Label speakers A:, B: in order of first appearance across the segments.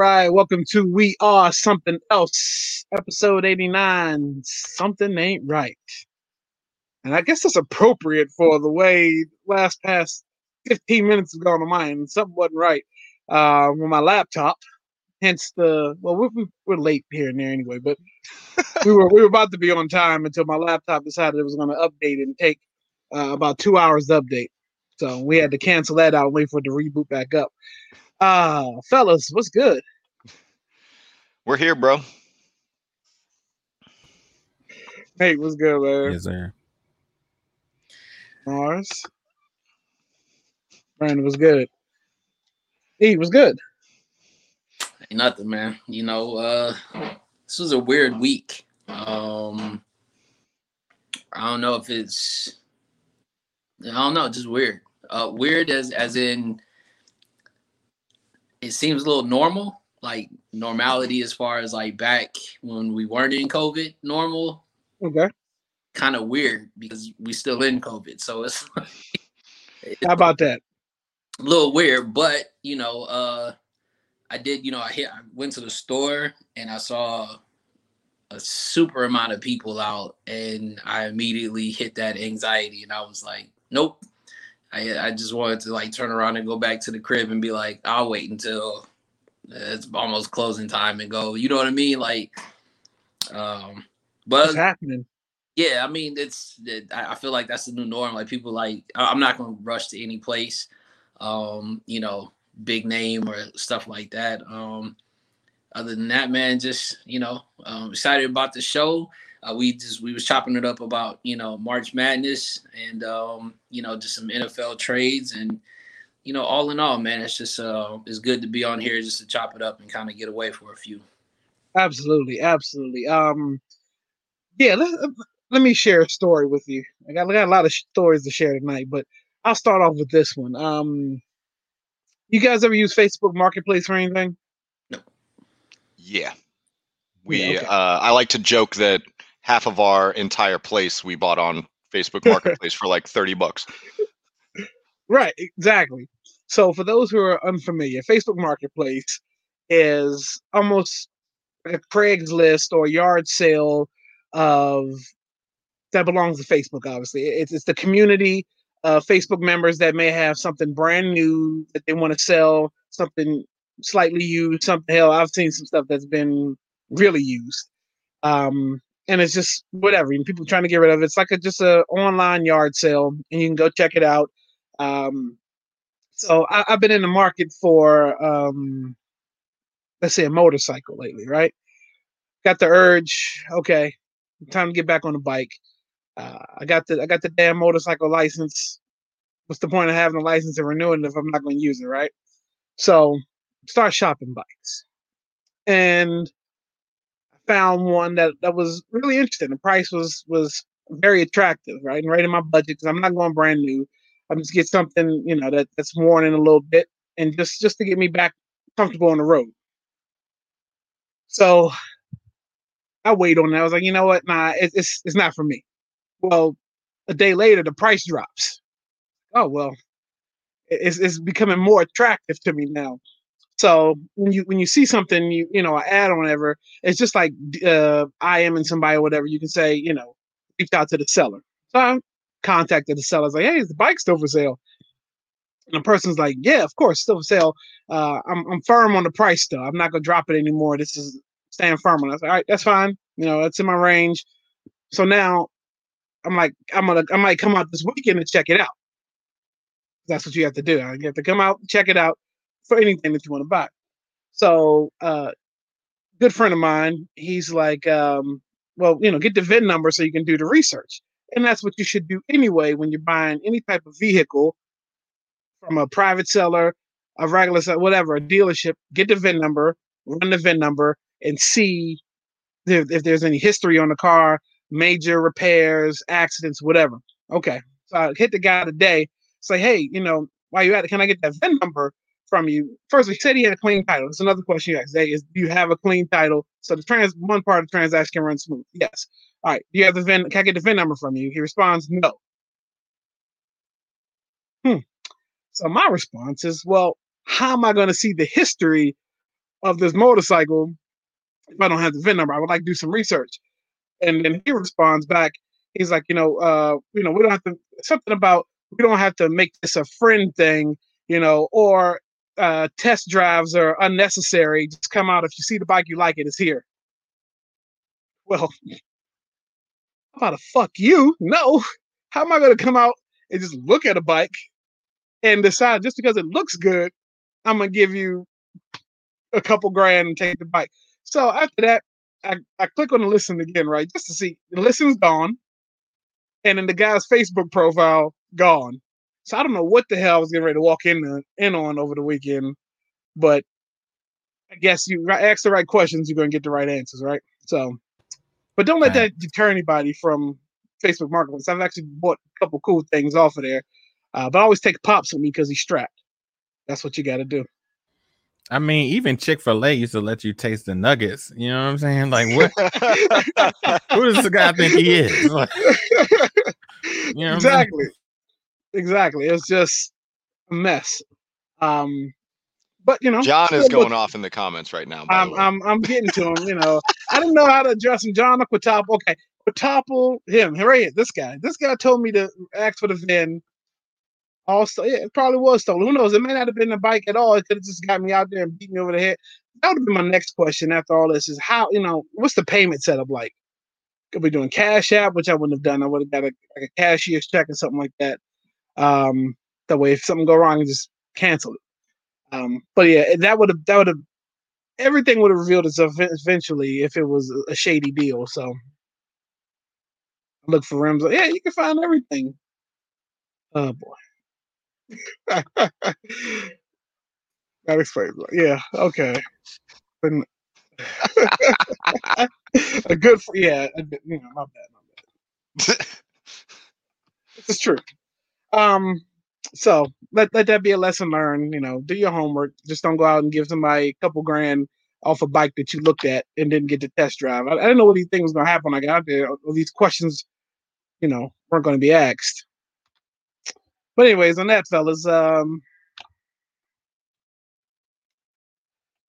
A: Right. Welcome to We Are Something Else, episode 89. Something ain't right. And I guess that's appropriate for the way last past 15 minutes have gone on mine. Something wasn't right uh, with my laptop. Hence the well, we're, we're late here and there anyway, but we were we were about to be on time until my laptop decided it was going to update and take uh, about two hours to update. So we had to cancel that out and wait for it to reboot back up. Uh fellas, what's good?
B: We're here, bro.
A: Hey, what's good, man?
C: Yes, sir.
A: Mars. Brandon was good. He was good.
D: Ain't nothing, man. You know, uh this was a weird week. Um I don't know if it's I don't know, just weird. Uh weird as as in it seems a little normal, like normality as far as like back when we weren't in COVID normal.
A: Okay.
D: Kind of weird because we still in COVID. So it's
A: How about that?
D: a little weird, but you know, uh I did, you know, I hit I went to the store and I saw a super amount of people out and I immediately hit that anxiety and I was like, nope. I I just wanted to like turn around and go back to the crib and be like, I'll wait until it's almost closing time and go. You know what I mean? Like um but
A: What's happening?
D: yeah, I mean, it's it, I I feel like that's the new norm. Like people like I'm not gonna rush to any place, um, you know, big name or stuff like that. Um, other than that, man, just you know, um, excited about the show. Uh, we just we was chopping it up about you know March Madness and um, you know just some NFL trades and you know all in all, man, it's just uh it's good to be on here just to chop it up and kind of get away for a few.
A: Absolutely, absolutely. Um, yeah. Let, let me share a story with you. I got, I got a lot of stories to share tonight, but I'll start off with this one. Um, you guys ever use Facebook Marketplace for anything? No.
B: Yeah. We
A: Yeah, okay.
B: uh I like to joke that half of our entire place we bought on Facebook Marketplace for like 30 bucks.
A: Right, exactly. So for those who are unfamiliar, Facebook Marketplace is almost a Craigslist or yard sale of that belongs to Facebook. Obviously, it's it's the community of Facebook members that may have something brand new that they want to sell, something slightly used, something hell. I've seen some stuff that's been really used, um, and it's just whatever. And people trying to get rid of it. It's like a just a online yard sale, and you can go check it out. Um, so I, I've been in the market for um, let's say a motorcycle lately, right? Got the urge. Okay, time to get back on the bike. Uh, I got the I got the damn motorcycle license. What's the point of having a license and renewing it if I'm not going to use it, right? So start shopping bikes, and found one that that was really interesting. The price was was very attractive, right, and right in my budget because I'm not going brand new. I'm just get something you know that that's worn in a little bit, and just just to get me back comfortable on the road. So I wait on that. I was like, you know what? Nah, it, it's it's not for me. Well, a day later, the price drops. Oh well, it's it's becoming more attractive to me now. So when you when you see something, you you know, an ad on ever, it's just like uh, I am in somebody or whatever. You can say, you know, reach out to the seller. So I contacted the seller. Like, hey, is the bike still for sale? And the person's like, yeah, of course, still for sale. Uh, I'm I'm firm on the price though. I'm not gonna drop it anymore. This is staying firm it. I was like, all right, that's fine. You know, that's in my range. So now I'm like, I'm gonna I might come out this weekend and check it out. That's what you have to do. You have to come out, check it out for anything that you want to buy. So uh good friend of mine, he's like, um, well, you know, get the VIN number so you can do the research. And that's what you should do anyway when you're buying any type of vehicle from a private seller, a regular seller, whatever, a dealership, get the VIN number, run the VIN number, and see if, if there's any history on the car, major repairs, accidents, whatever. Okay. So I hit the guy today, say, hey, you know, while you at it, can I get that VIN number from you? First, he said he had a clean title. That's another question you asked. Hey, is do you have a clean title? So the trans one part of the transaction can run smooth. Yes. All right. Do you have the VIN? Can I get the VIN number from you? He responds, no. Hmm. So my response is, well, how am I going to see the history of this motorcycle if I don't have the VIN number? I would like to do some research. And then he responds back, he's like, you know, uh, you know, we don't have to something about we don't have to make this a friend thing, you know, or uh, test drives are unnecessary. Just come out if you see the bike you like it, it's here. Well, how about to fuck you? No. How am I going to come out and just look at a bike and decide just because it looks good, I'm going to give you a couple grand and take the bike? So after that, I, I click on the listen again, right? Just to see the listen's gone. And then the guy's Facebook profile gone. So I don't know what the hell I was getting ready to walk in in on over the weekend, but I guess you ask the right questions, you're gonna get the right answers, right? So, but don't let that deter anybody from Facebook Marketplace. I've actually bought a couple cool things off of there, uh, but I always take pops with me because he's strapped. That's what you got to do.
C: I mean, even Chick Fil A used to let you taste the nuggets. You know what I'm saying? Like, what? Who does the guy think he is? Like,
A: you know exactly, exactly. It's just a mess. Um, but you know,
B: John is going off in the comments right now.
A: I'm, I'm, I'm getting to him. You know, I didn't know how to address him. John Aquatop. Okay, Quintuple him. Right, this guy. This guy told me to ask for the VIN also, yeah, it probably was stolen. Who knows? It may not have been a bike at all. It could have just got me out there and beat me over the head. That would have been my next question after all this is how, you know, what's the payment setup like? Could be doing Cash App, which I wouldn't have done. I would have got a, like a cashier's check or something like that. Um, that way, if something go wrong, just cancel it. Um, but yeah, that would have that would have everything would have revealed itself eventually if it was a shady deal. So look for rims. Yeah, you can find everything. Oh boy. that explains. Yeah. Okay. a good. Yeah. You know, my bad. My bad. this is true. Um. So let let that be a lesson learned. You know, do your homework. Just don't go out and give somebody a couple grand off a bike that you looked at and didn't get to test drive. I, I didn't know what these things was gonna happen. I got out there. All these questions, you know, weren't to be asked. But anyways, on that, fellas, um,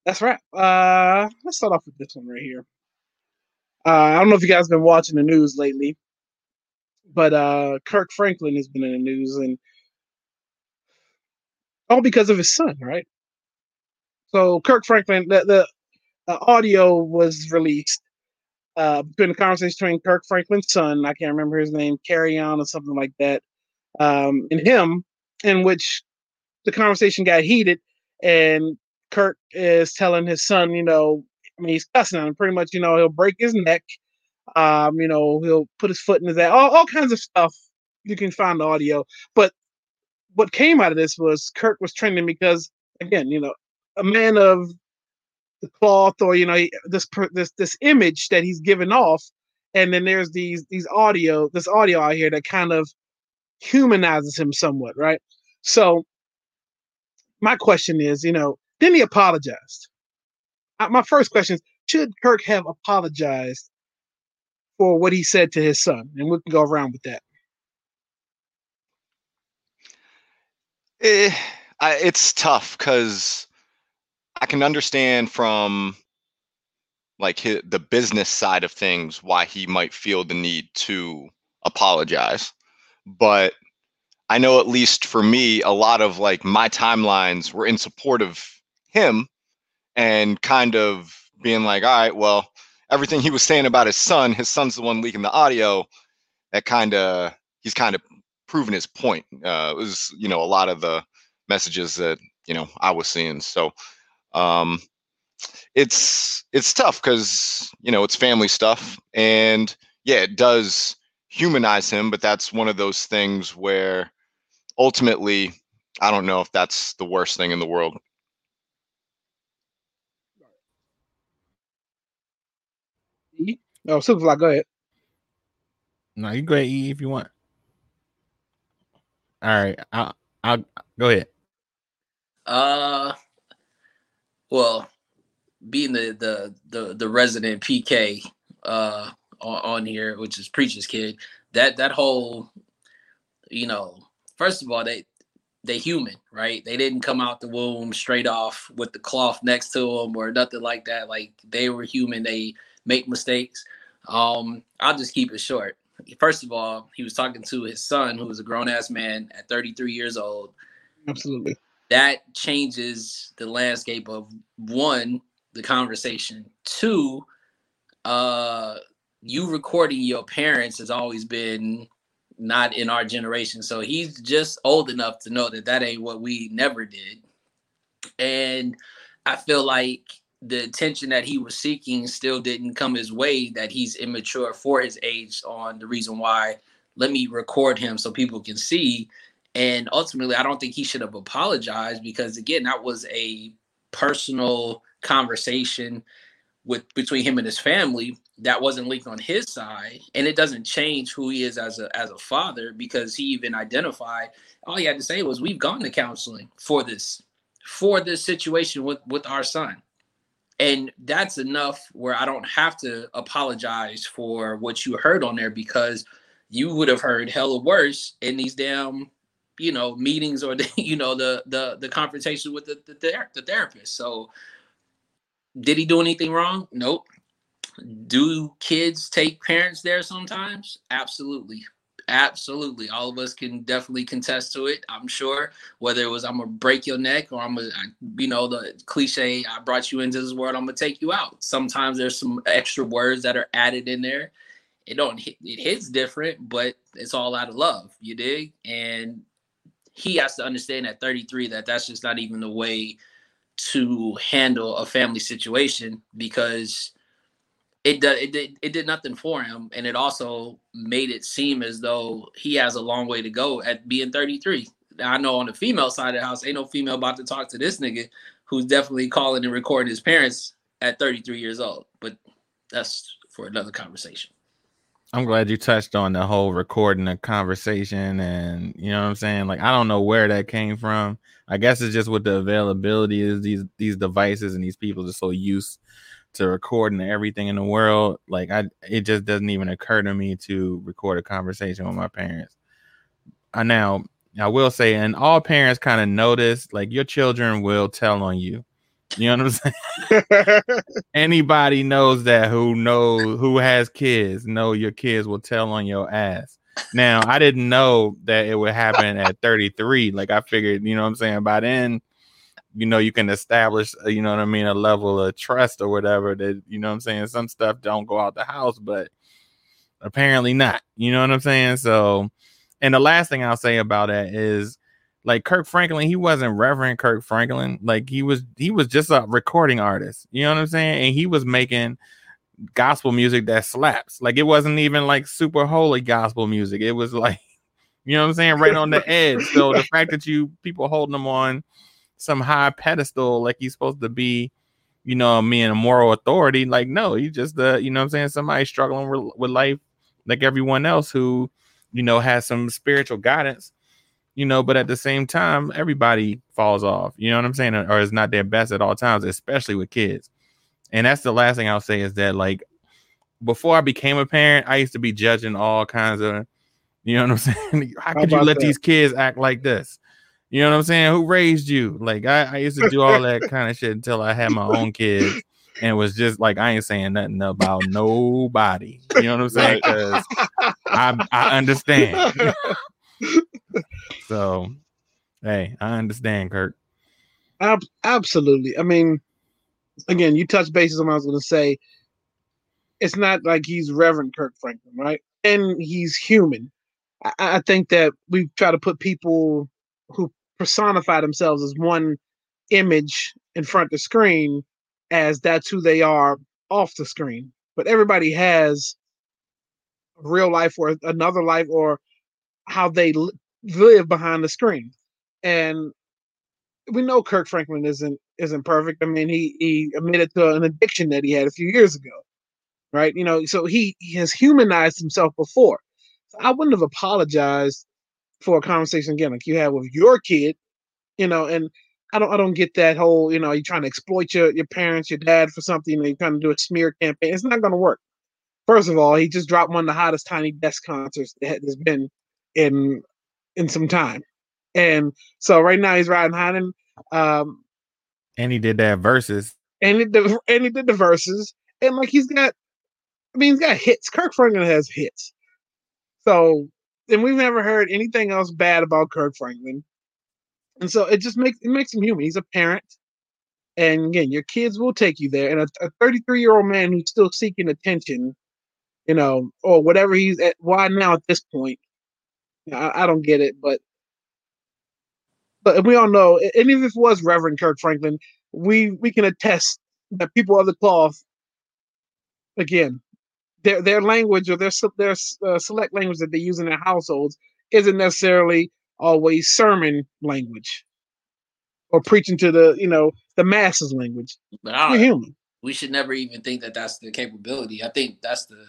A: that's right. Uh, let's start off with this one right here. Uh, I don't know if you guys been watching the news lately, but uh, Kirk Franklin has been in the news, and all because of his son, right? So Kirk Franklin, the the, the audio was released uh, between the conversation between Kirk Franklin's son, I can't remember his name, Kerrion or something like that, um, in him, in which the conversation got heated, and Kirk is telling his son, you know, I mean, he's cussing him pretty much, you know, he'll break his neck, um, you know, he'll put his foot in his ass, all, all kinds of stuff. You can find the audio, but what came out of this was Kirk was trending because, again, you know, a man of the cloth or you know this this this image that he's given off and then there's these these audio this audio out here that kind of humanizes him somewhat, right? So my question is, you know, then he apologized. Uh, my first question is, should Kirk have apologized for what he said to his son? And we can go around with that.
B: Eh, I, it's tough because I can understand from like his, the business side of things why he might feel the need to apologize but I know at least for me, a lot of like my timelines were in support of him and kind of being like, all right, well, everything he was saying about his son, his son's the one leaking the audio. That kind of he's kind of proven his point. Uh, it was you know a lot of the messages that you know I was seeing. So um, it's it's tough because you know it's family stuff, and yeah, it does humanize him, but that's one of those things where ultimately, I don't know if that's the worst thing in the world.
A: Oh, Superfly, go ahead.
C: No, you go ahead, E, if you want. All right, I'll, I'll go ahead.
D: Uh, well, being the the the, the resident PK, uh, on, on here, which is Preacher's Kid. That that whole, you know, first of all, they they human, right? They didn't come out the womb straight off with the cloth next to them or nothing like that. Like they were human. They make mistakes. Um, I'll just keep it short. First of all, he was talking to his son, who was a grown ass man at 33 years old.
A: Absolutely.
D: That changes the landscape of one, the conversation. Two, uh, you recording your parents has always been not in our generation. So he's just old enough to know that that ain't what we never did. And I feel like the attention that he was seeking still didn't come his way, that he's immature for his age on the reason why let me record him so people can see. And ultimately, I don't think he should have apologized because, again, that was a personal conversation with between him and his family that wasn't leaked on his side and it doesn't change who he is as a as a father because he even identified all he had to say was we've gone to counseling for this for this situation with with our son and that's enough where i don't have to apologize for what you heard on there because you would have heard hella worse in these damn you know meetings or the you know the the the confrontation with the the, the therapist so did he do anything wrong? Nope. Do kids take parents there sometimes? Absolutely. Absolutely. All of us can definitely contest to it, I'm sure. Whether it was I'm gonna break your neck or I'm gonna you know, the cliche, I brought you into this world, I'm gonna take you out. Sometimes there's some extra words that are added in there. It don't hit, it hits different, but it's all out of love, you dig? And he has to understand at 33 that that's just not even the way to handle a family situation because it did it did it did nothing for him and it also made it seem as though he has a long way to go at being 33 i know on the female side of the house ain't no female about to talk to this nigga who's definitely calling and recording his parents at 33 years old but that's for another conversation
C: I'm glad you touched on the whole recording the conversation and you know what I'm saying? Like I don't know where that came from. I guess it's just what the availability is these these devices and these people are so used to recording everything in the world. Like I it just doesn't even occur to me to record a conversation with my parents. I now I will say, and all parents kind of notice, like your children will tell on you. You know what I'm saying? Anybody knows that who knows who has kids, know your kids will tell on your ass. Now, I didn't know that it would happen at 33. Like I figured, you know what I'm saying? By then, you know, you can establish, uh, you know what I mean, a level of trust or whatever that, you know what I'm saying? Some stuff don't go out the house, but apparently not. You know what I'm saying? So, and the last thing I'll say about that is like Kirk Franklin, he wasn't Reverend Kirk Franklin. Like he was, he was just a recording artist. You know what I'm saying? And he was making gospel music that slaps. Like it wasn't even like super holy gospel music. It was like, you know what I'm saying, right on the edge. So the fact that you people holding them on some high pedestal, like he's supposed to be, you know, me and a moral authority. Like no, you just uh, you know what I'm saying, somebody struggling with, with life like everyone else who, you know, has some spiritual guidance you know, but at the same time, everybody falls off, you know what I'm saying, or is not their best at all times, especially with kids. And that's the last thing I'll say is that, like, before I became a parent, I used to be judging all kinds of, you know what I'm saying? How could How you let that? these kids act like this? You know what I'm saying? Who raised you? Like, I, I used to do all that kind of shit until I had my own kids. And was just like, I ain't saying nothing about nobody. You know what I'm saying? Because I, I understand. so, hey, I understand, Kirk.
A: Ab- absolutely. I mean, again, you touch bases on what I was going to say. It's not like he's Reverend Kirk Franklin, right? And he's human. I, I think that we try to put people who personify themselves as one image in front of the screen as that's who they are off the screen. But everybody has real life or another life or how they live behind the screen. And we know Kirk Franklin isn't isn't perfect. I mean, he he admitted to an addiction that he had a few years ago, right? You know, so he, he has humanized himself before. So I wouldn't have apologized for a conversation again like you had with your kid, you know. And I don't I don't get that whole you know you're trying to exploit your your parents, your dad for something, and you're trying to do a smear campaign. It's not going to work. First of all, he just dropped one of the hottest Tiny Desk concerts that has been in in some time. And so right now he's riding high and um
C: And he did that versus.
A: and he did, and he did the verses and like he's got I mean he's got hits. Kirk Franklin has hits. So and we've never heard anything else bad about Kirk Franklin. And so it just makes it makes him human. He's a parent. And again, your kids will take you there. And a 33 year old man who's still seeking attention, you know, or whatever he's at, why now at this point? You know, I, I don't get it. But but we all know, and even if it was Reverend Kirk Franklin, we we can attest that people of the cloth, again, their their language or their their uh, select language that they use in their households isn't necessarily always sermon language or preaching to the you know the masses language.
D: But
A: human.
D: we should never even think that that's the capability. I think that's the,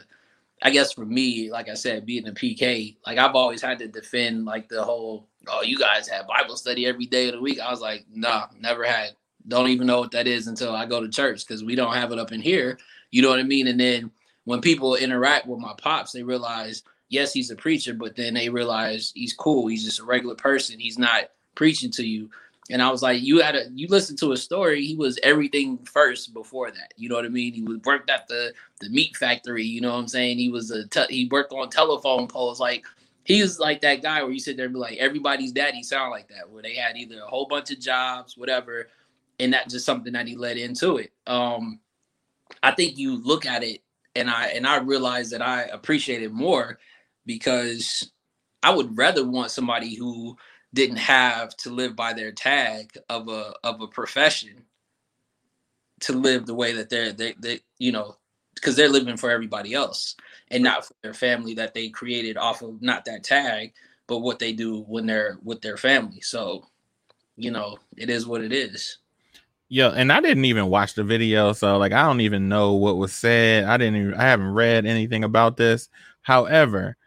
D: I guess for me, like I said, being a PK, like I've always had to defend like the whole, oh, you guys have Bible study every day of the week. I was like, nah, never had. Don't even know what that is until I go to church because we don't have it up in here. You know what I mean? And then when people interact with my pops, they realize, yes, he's a preacher, but then they realize he's cool. He's just a regular person. He's not preaching to you. And I was like, you had a you listen to his story. He was everything first before that. You know what I mean? He was worked at the the meat factory. You know what I'm saying? He was a te- he worked on telephone poles. Like he was like that guy where you sit there and be like, everybody's daddy sound like that. Where they had either a whole bunch of jobs, whatever, and that's just something that he led into it. Um, I think you look at it and I and I realize that I appreciate it more because I would rather want somebody who didn't have to live by their tag of a of a profession to live the way that they're they, they you know because they're living for everybody else and not for their family that they created off of not that tag but what they do when they're with their family. So you know it is what it is
C: Yeah, and I didn't even watch the video, so like I don't even know what was said. I didn't even I haven't read anything about this. However,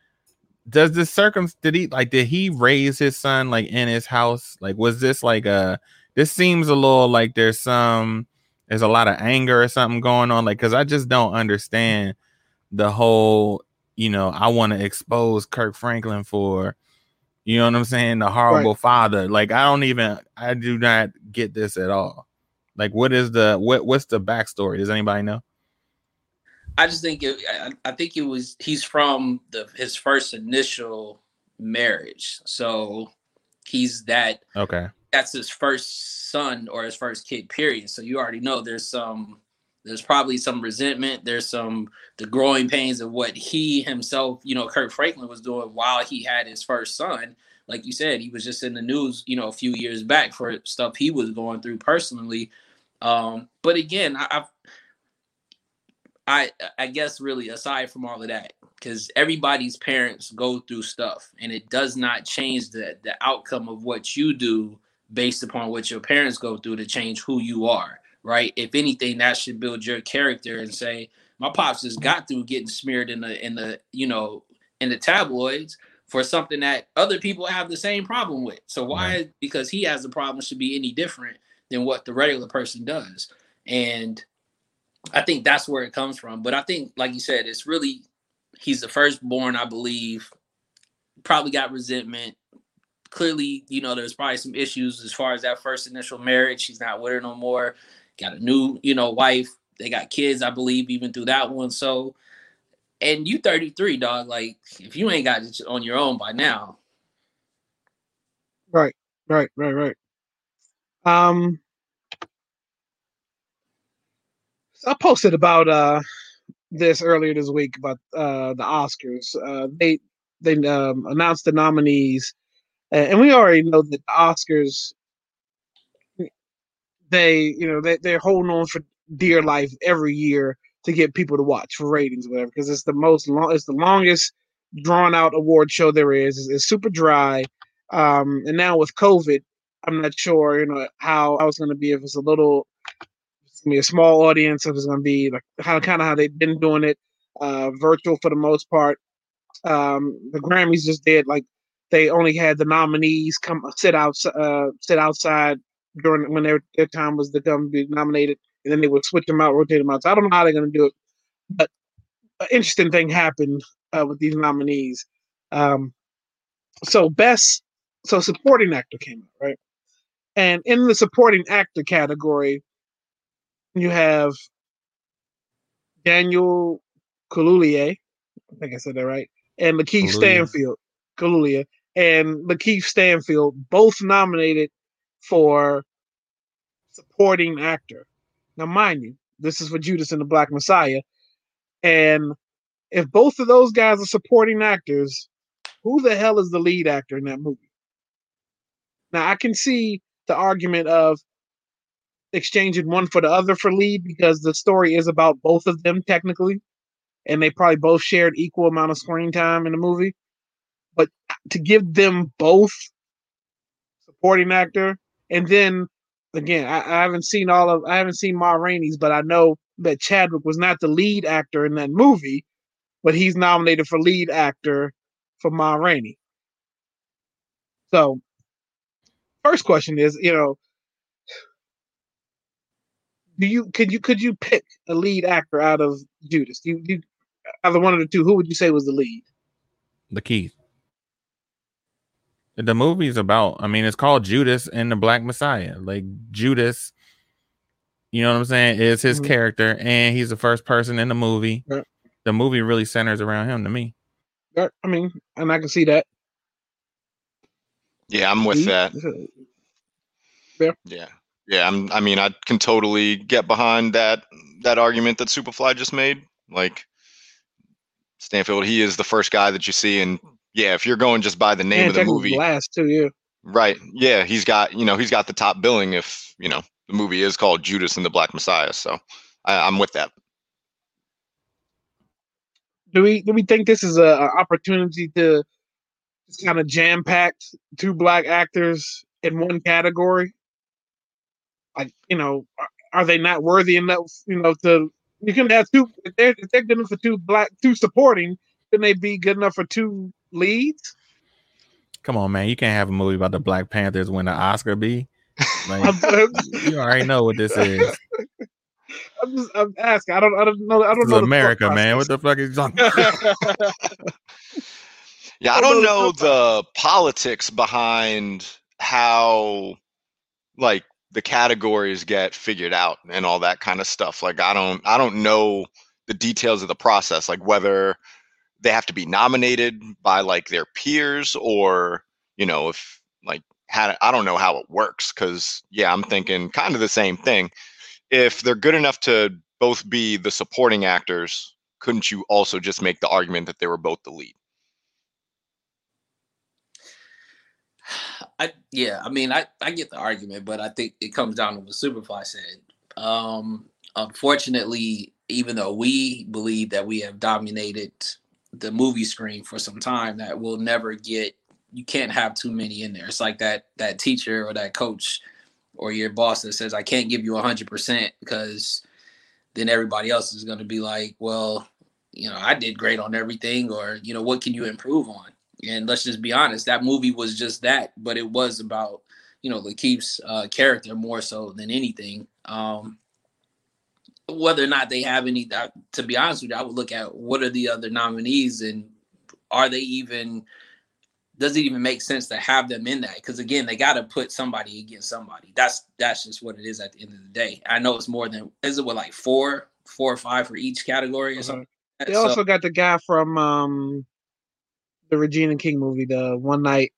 C: does this circum did he like did he raise his son like in his house? Like was this like a this seems a little like there's some there's a lot of anger or something going on like cuz I just don't understand the whole, you know, I want to expose Kirk Franklin for you know what I'm saying, the horrible father. Like I don't even I do not get this at all. Like, what is the what? What's the backstory? Does anybody know?
D: I just think it, I, I think it was he's from the his first initial marriage, so he's that
C: Okay,
D: that's his first son or his first kid. Period. So you already know there's some there's probably some resentment. There's some the growing pains of what he himself, you know, Kirk Franklin was doing while he had his first son. Like you said, he was just in the news, you know, a few years back for stuff he was going through personally. Um, but again, I, I've I I guess really aside from all of that, because everybody's parents go through stuff, and it does not change the the outcome of what you do based upon what your parents go through to change who you are, right? If anything, that should build your character and say, my pops just got through getting smeared in the in the you know in the tabloids for something that other people have the same problem with. So why because he has a problem should be any different than what the regular person does. And I think that's where it comes from. But I think, like you said, it's really he's the firstborn, I believe. Probably got resentment. Clearly, you know, there's probably some issues as far as that first initial marriage. He's not with her no more. Got a new, you know, wife. They got kids, I believe, even through that one. So, and you 33, dog. Like, if you ain't got it on your own by now,
A: Right, right, right, right. Um, I posted about uh this earlier this week about uh the Oscars. Uh, they they um, announced the nominees, and we already know that the Oscars. They, you know, they they're holding on for dear life every year to get people to watch for ratings, whatever, because it's the most long, it's the longest drawn out award show there is. It's, it's super dry. Um, and now with COVID, I'm not sure, you know, how I was going to be if it's a little, it's gonna be a small audience, if it's going to be like how kind of how they've been doing it, uh, virtual for the most part. Um, the Grammys just did like they only had the nominees come sit out, uh, sit outside during when their their time was to come be nominated, and then they would switch them out, rotate them out. So I don't know how they're going to do it, but an interesting thing happened uh, with these nominees. Um, so best so supporting actor came out, right? And in the supporting actor category, you have Daniel Kaluuya, I think I said that right, and Lakeith
C: Kaluuya.
A: Stanfield, Kaluuya, and Lakeith Stanfield, both nominated for supporting actor. Now, mind you, this is for Judas and the Black Messiah, and if both of those guys are supporting actors, who the hell is the lead actor in that movie? Now, I can see the argument of exchanging one for the other for lead because the story is about both of them technically, and they probably both shared equal amount of screen time in the movie. But to give them both supporting actor, and then again, I, I haven't seen all of I haven't seen Ma Rainey's, but I know that Chadwick was not the lead actor in that movie, but he's nominated for lead actor for Ma Rainey. So, first question is, you know, do you could you could you pick a lead actor out of Judas? You you either one of the two, who would you say was the lead?
C: Lakeith. The movie's about, I mean, it's called Judas and the Black Messiah. Like Judas, you know what I'm saying, is his
A: Mhm.
C: character, and he's the first person in the movie.
A: Yeah.
C: The movie really centers around him to me.
A: I mean, and I can see that.
B: Yeah, I'm with that. Yeah. Yeah, I'm I mean, I can totally get behind that that argument that Superfly just made. Like Stanfield, he is the first guy that you see and yeah, if you're going just by the name
A: And
B: of the movie,
A: last too, yeah.
B: right. Yeah, he's got, you know, he's got the top billing if, you know, the movie is called Judas and the Black Messiah. So I, I'm with that.
A: Do we do we think this is a, a opportunity to just kind of jam packed two black actors in one category? Like, you know, are, are they not worthy enough? You know, to you can have two. If they're, if they're good enough for two black, two supporting, can they be good enough for two leads?
C: Come on, man. You can't have a movie about the Black Panthers win an Oscar B. Like, you already know what this is.
A: I'm just I'm asking. I don't I don't know. I don't
C: This
A: know.
C: America, man. What the fuck is talking?
B: Yeah, I don't know the politics behind how like the categories get figured out and all that kind of stuff. Like I don't I don't know the details of the process, like whether they have to be nominated by like their peers or, you know, if like had I don't know how it works cuz yeah, I'm thinking kind of the same thing. If they're good enough to both be the supporting actors, couldn't you also just make the argument that they were both the lead?
D: I yeah, I mean, I I get the argument, but I think it comes down to what Superfly said. Um, unfortunately, even though we believe that we have dominated the movie screen for some time, that we'll never get. You can't have too many in there. It's like that that teacher or that coach or your boss that says, "I can't give you hundred percent because then everybody else is going to be like, well, you know, I did great on everything, or you know, what can you improve on?" And let's just be honest, that movie was just that, but it was about you know Lakeith's uh, character more so than anything. Um, whether or not they have any, uh, to be honest with you, I would look at what are the other nominees and are they even? Does it even make sense to have them in that? Because again, they got to put somebody against somebody. That's that's just what it is at the end of the day. I know it's more than is it what like four, four or five for each category or something.
A: They?
D: So-
A: also got the guy from um the Regina King movie, the One Night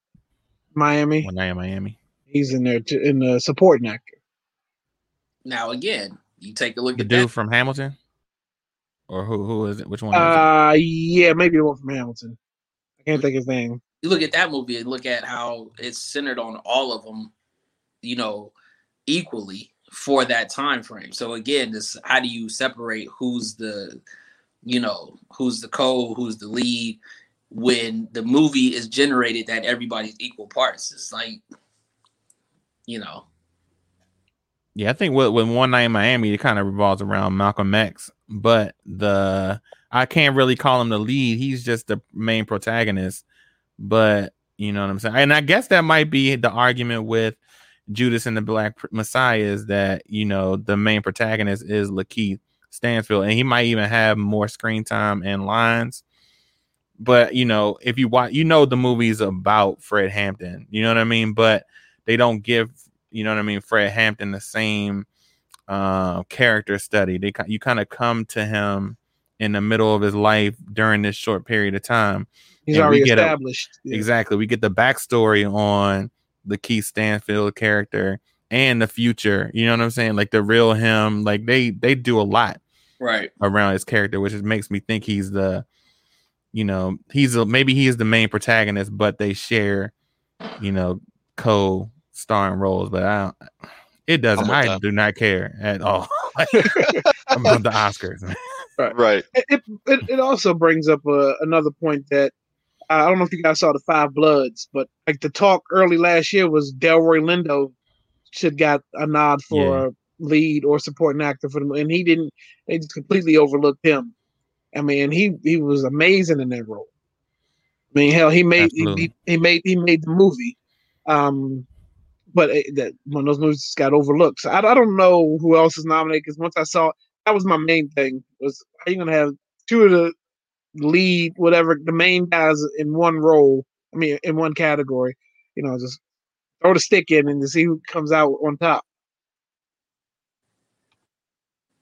A: Miami.
C: One night in Miami.
A: He's in there too, in the supporting actor.
D: now again, you take a look
C: The
D: at the
C: dude
D: that.
C: from Hamilton? Or who who is it? Which one is it?
A: Uh, yeah, maybe the one from Hamilton. I can't think his name.
D: you look at that movie and look at how it's centered on all of them, you know, equally for that time frame. So again, this how do you separate who's the, you know, who's the co, who's the lead when the movie is generated that everybody's equal parts. It's like, you know,
C: Yeah, I think with, with One Night in Miami, it kind of revolves around Malcolm X, but the I can't really call him the lead. He's just the main protagonist. But you know what I'm saying? And I guess that might be the argument with Judas and the Black Messiah is that you know the main protagonist is Lakeith Stansfield, and he might even have more screen time and lines. But you know, if you watch, you know, the movie's about Fred Hampton. You know what I mean? But they don't give, you know what I mean, Fred Hampton the same uh, character study. They you kind of come to him in the middle of his life during this short period of time.
A: He's already established.
C: A, yeah. Exactly. We get the backstory on the Keith Stanfield character and the future. You know what I'm saying? Like the real him. Like they they do a lot
D: right
C: around his character, which makes me think he's the, you know, he's a, maybe he is the main protagonist, but they share, you know, co-starring roles. But I don't. It doesn't. I that. do not care at all. I'm about the Oscars.
B: Right. Right.
A: It, it, it also brings up uh, another point that I don't know if you guys saw the Five Bloods, but like the talk early last year was Delroy Lindo should got a nod for yeah. lead or supporting actor for them, and he didn't. They just completely overlooked him. I mean, he he was amazing in that role. I mean, hell, he made he, he, made he made the movie, um, but it, that one of those movies got overlooked. So I, I don't know who else is nominated because once I saw that was my main thing was are you gonna have two of the lead whatever the main guys in one role? I mean, in one category, you know, just throw the stick in and to see who comes out on top.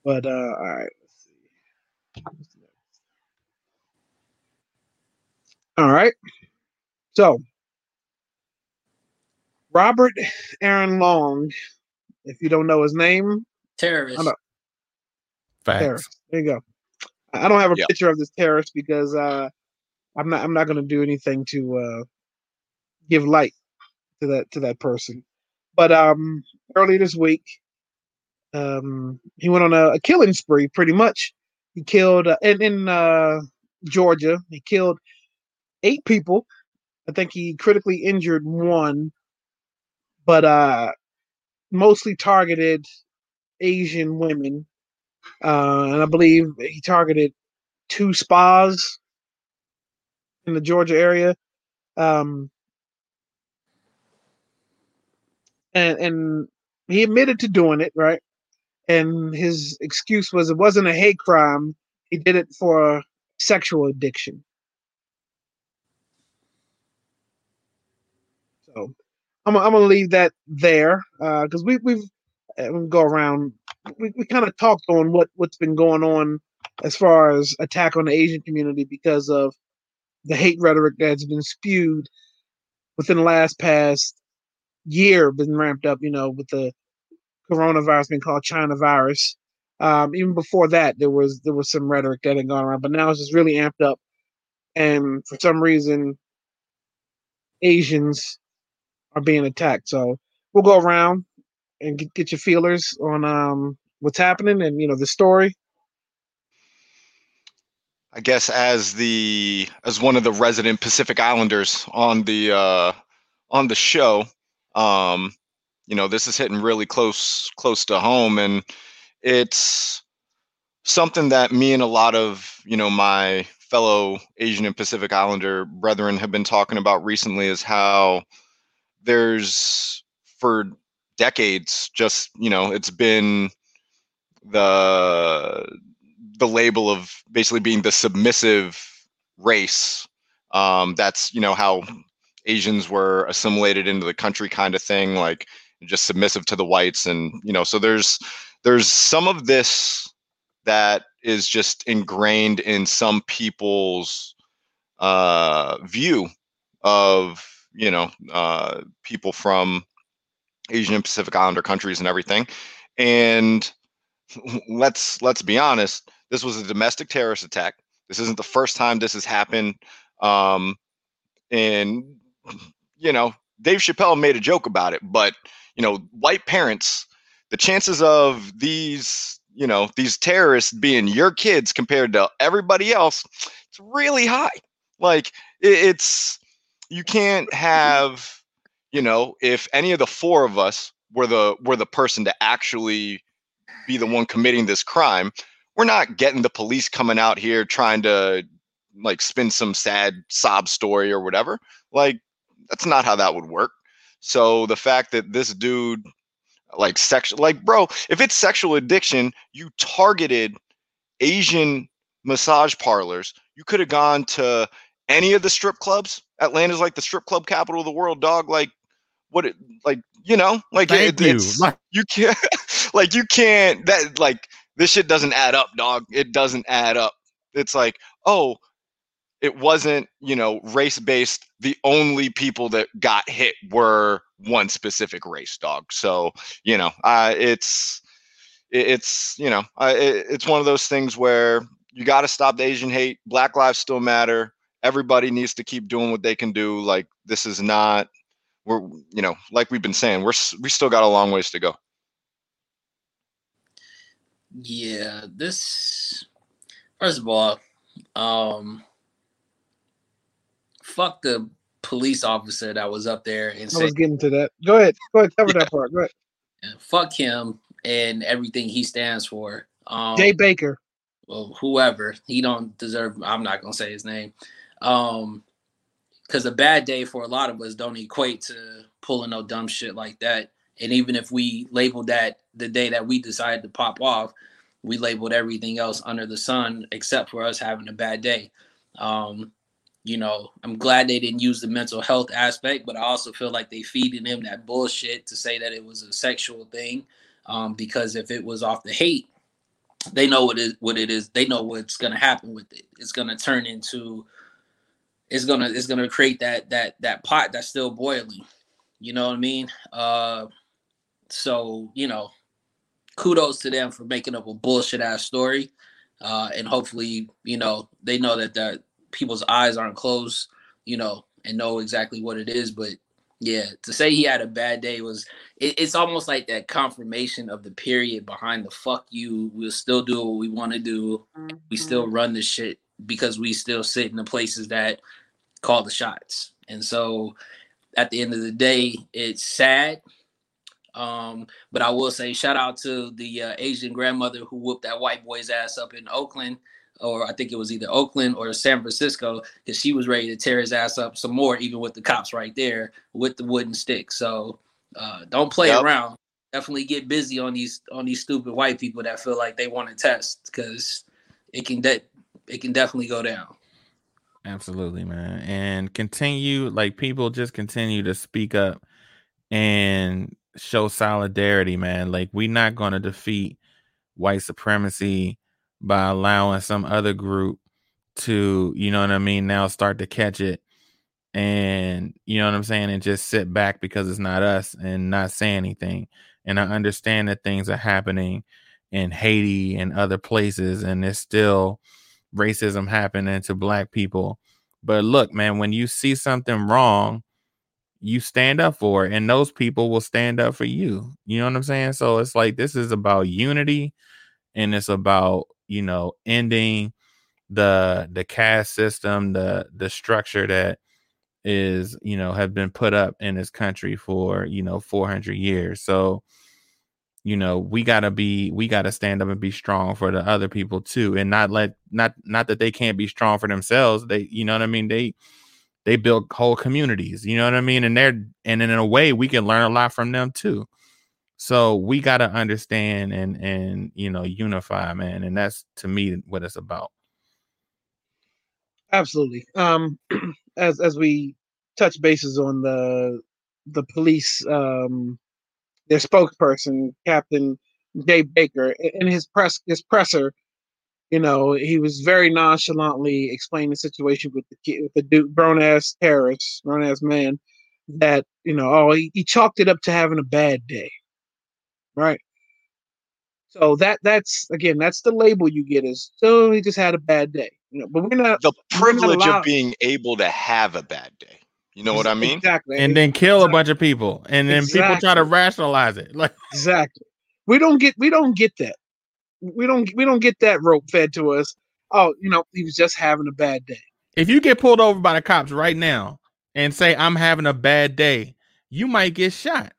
A: But uh all right, let's see. All right. So Robert Aaron Long, if you don't know his name,
D: terrorist.
C: Facts. Terrorist.
A: There you go. I don't have a yep. picture of this terrorist because uh, I'm not I'm not going to do anything to uh, give light to that to that person. But um, earlier this week, um, he went on a, a killing spree. Pretty much, he killed uh, in in uh, Georgia. He killed eight people. I think he critically injured one, but uh, mostly targeted Asian women. Uh, and I believe he targeted two spas in the Georgia area. Um, and and he admitted to doing it, right? And his excuse was it wasn't a hate crime. He did it for sexual addiction. So I'm, I'm gonna leave that there because uh, we we've uh, we go around. We, we kind of talked on what what's been going on as far as attack on the Asian community because of the hate rhetoric that's been spewed within the last past year been ramped up, you know, with the coronavirus being called China virus. Um, even before that, there was there was some rhetoric that had gone around, but now it's just really amped up. And for some reason, Asians are being attacked. So we'll go around and get, get your feelers on um, what's happening and you know the story.
B: I guess as the as one of the resident Pacific Islanders on the uh, on the show, um, you know, this is hitting really close close to home, and it's something that me and a lot of you know my fellow Asian and Pacific Islander brethren have been talking about recently is how there's for decades just you know it's been the the label of basically being the submissive race um that's you know how Asians were assimilated into the country kind of thing, like just submissive to the whites. And, you know, so there's there's some of this that is just ingrained in some people's uh, view of, you know, uh, people from Asian and Pacific Islander countries and everything. And let's let's be honest, this was a domestic terrorist attack. This isn't the first time this has happened. Um, and you know, Dave Chappelle made a joke about it, but you know, white parents, the chances of these, you know, these terrorists being your kids compared to everybody else, it's really high. Like it's you can't have, you know, if any of the four of us were the were the person to actually be the one committing this crime, we're not getting the police coming out here trying to like spin some sad sob story or whatever. Like that's not how that would work. So the fact that this dude like sexual like bro, if it's sexual addiction, you targeted Asian massage parlors. You could have gone to any of the strip clubs. Atlanta's like the strip club capital of the world, dog. Like what it like, you know, like
C: Thank
B: it,
C: you.
B: it's
C: Like-
B: you can't like you can't that like this shit doesn't add up, dog. It doesn't add up. It's like, oh, it wasn't, you know, race based. The only people that got hit were one specific race, dog. So, you know, uh, it's it's you know uh, it, it's one of those things where you got to stop the asian hate black lives still matter everybody needs to keep doing what they can do like this is not we're you know like we've been saying we're we still got a long ways to go
D: Yeah, this first of all, um fuck the police officer that was up there and
A: I
D: said
A: was getting to that. Go ahead. Go ahead. Cover that part. Go ahead.
D: fuck him and everything he stands for. Um
A: Jay Baker.
D: well, whoever he don't deserve i'm not gonna say his name um because a bad day for a lot of us don't equate to pulling no dumb shit like that and even if we labeled that the day that we decided to pop off we labeled everything else under the sun except for us having a bad day um you know i'm glad they didn't use the mental health aspect but i also feel like they feeding him that bullshit to say that it was a sexual thing um because if it was off the hate they know what it what it is. They know what's gonna happen with it. It's gonna turn into it's gonna it's gonna create that that that pot that's still boiling. You know what I mean? Uh so, you know, kudos to them for making up a bullshit ass story. Uh and hopefully, you know, they know that that people's eyes aren't closed, you know, and know exactly what it is. But yeah, to say he had a bad day was it, it's almost like that confirmation of the period behind the fuck you. We'll still do what we want to do. We still run the shit because we still sit in the places that call the shots. And so at the end of the day, it's sad. Um, but I will say shout out to the uh, Asian grandmother who whooped that white boy's ass up in Oakland, or I think it was either Oakland or San Francisco, because she was ready to tear his ass up some more, even with the cops right there with the wooden stick. So uh, don't play
B: Yep.
D: around. Definitely get busy on these on these stupid white people that feel like they want to test, because it can de- it can definitely go down.
C: Absolutely, man. And continue, like people just continue to speak up and show solidarity, man. Like we're not to defeat white supremacy by allowing some other group to, you know what I mean, now start to catch it and you know what I'm saying, and just sit back because it's not us and not say anything. And I understand that things are happening in Haiti and other places, and it's still racism happening to black people. But look, man, when you see something wrong, you stand up for it, and those people will stand up for you. You know what I'm saying? So it's like this is about unity, and it's about you know ending the the caste system, the the structure that is you know have been put up in this country for you know 400 years. So you know we gotta be we gotta stand up and be strong for the other people too and not let not not that they can't be strong for themselves they you know what i mean they they build whole communities you know what i mean and they're and in a way we can learn a lot from them too so we gotta understand and and you know unify man and that's to me what it's about
A: Absolutely. Um, as as we touch bases on the the police, um, their spokesperson, Captain Jay Baker, in his press his presser, you know, he was very nonchalantly explaining the situation with the kid, with the dude, grown ass terrorist, grown ass man, that you know, oh, he, he chalked it up to having a bad day, right? So that that's again, that's the label you get is so he just had a bad day, you know. But we're not
B: the
A: We're not
B: privilege of being able to have a bad day you know what i mean
A: Exactly.
C: and then kill a bunch of people and then people try to rationalize it like
A: Exactly. We don't get we don't get that. We don't we don't get that rope fed to us. Oh, you know, he was just having a bad day.
C: if you get pulled over by the cops right now and say I'm having a bad day, you might get shot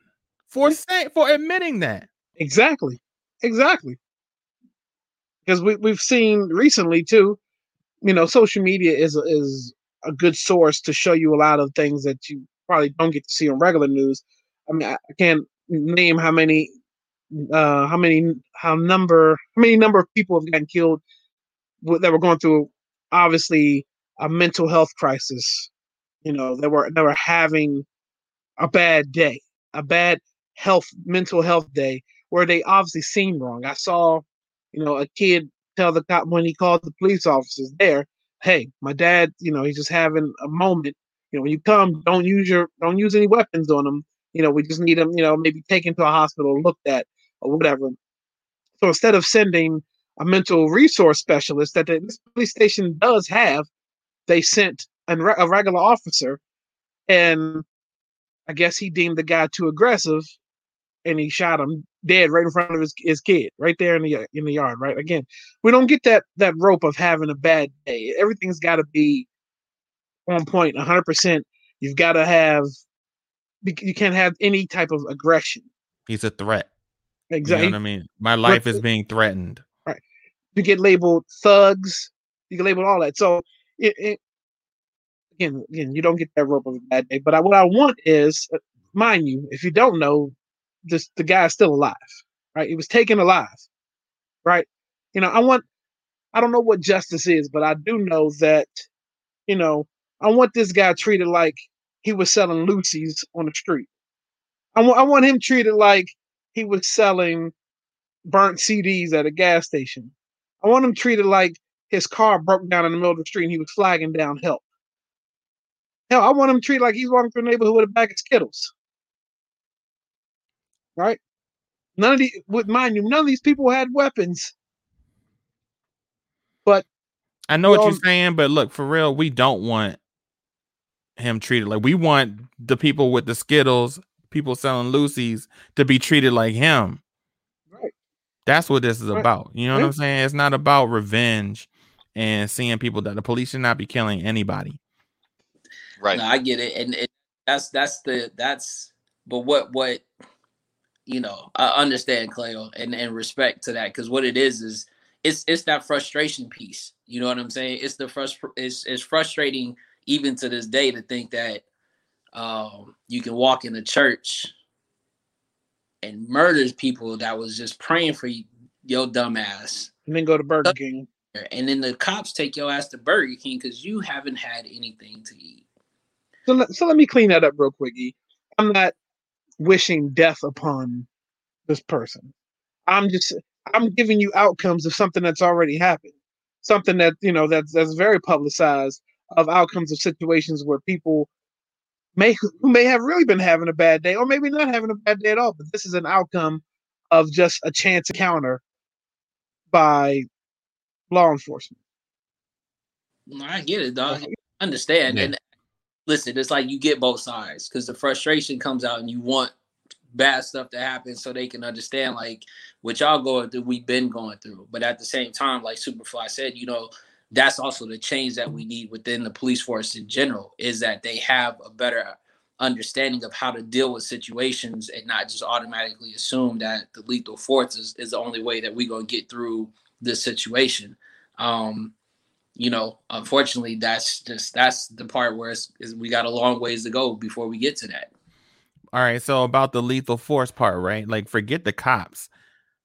C: for saying for admitting that.
A: Exactly. Exactly. Because we we've seen recently too, you know, social media is is a good source to show you a lot of things that you probably don't get to see on regular news. I mean, I, can't name how many uh how many how number how many number of people have gotten killed that were going through obviously a mental health crisis. You know, they were they were having a bad day, a bad health mental health day where they obviously seen wrong. I saw, you know, a kid tell the cop when he called the police officers there, "Hey, my dad, you know, he's just having a moment. You know, when you come, don't use your don't use any weapons on him. You know, we just need him, you know, maybe taken to a hospital, looked at, or whatever." So instead of sending a mental resource specialist that the, police station does have, they sent a regular officer, and I guess he deemed the guy too aggressive, and he shot him dead right in front of his, his kid, right there in the in the yard. Right again, we don't get that that rope of having a bad day. Everything's got to be on point point, hundred percent. You've got to have. You can't have any type of aggression.
C: He's a threat.
A: Exactly.
C: You know what I mean? My life is being threatened.
A: Right. You get labeled thugs. You get labeled all that. So it, it again, again, you don't get that rope of a bad day. But I, what I want is, uh, mind you, if you don't know, this the guy is still alive, right? He was taken alive, right? You know, I want. I don't know what justice is, but I do know that, you know, I want this guy treated like he was selling loosies on the street. I want I want him treated like he was selling burnt CDs at a gas station. I want him treated like his car broke down in the middle of the street and he was flagging down help. Hell, I want him treated like he's walking through a neighborhood with a bag of Skittles. Right? None of the with mind you, none of these people had weapons. But
C: I know what you're saying, but look, for real, we don't want him treated like we want the people with the Skittles people selling loosies to be treated like him.
A: Right.
C: That's what this is
A: right.
C: about. You know
A: right.
C: what I'm saying? It's not about revenge and seeing people that the police should not be killing anybody.
B: Right.
D: No, I get it, and it, that's that's the that's. But what what you know, I understand Cleo and and respect to that because what it is is it's it's that frustration piece. You know what I'm saying? It's the frust it's it's frustrating even to this day to think that um, you can walk in a church and murders people that was just praying for you, your dumb ass.
A: And then go to Burger King.
D: And then the cops take your ass to Burger King because you haven't had anything to eat.
A: So let, so let me clean that up real quickie. I'm not wishing death upon this person. I'm just I'm giving you outcomes of something that's already happened. Something that, you know, that's that's very publicized of outcomes of situations where people may who may have really been having a bad day, or maybe not having a bad day at all. But this is an outcome of just a chance encounter by law enforcement.
D: I get it, dog. I understand. Yeah. And listen, it's like you get both sides because the frustration comes out and you want bad stuff to happen so they can understand like what y'all going through, we've been going through. But at the same time, like Superfly said, you know, that's also the change that we need within the police force in general is that they have a better understanding of how to deal with situations and not just automatically assume that the lethal force is, is the only way that we're going to get through this situation um you know unfortunately that's just that's the part where it's, is we got a long ways to go before we get to that
C: all right so about the lethal force part right like forget the cops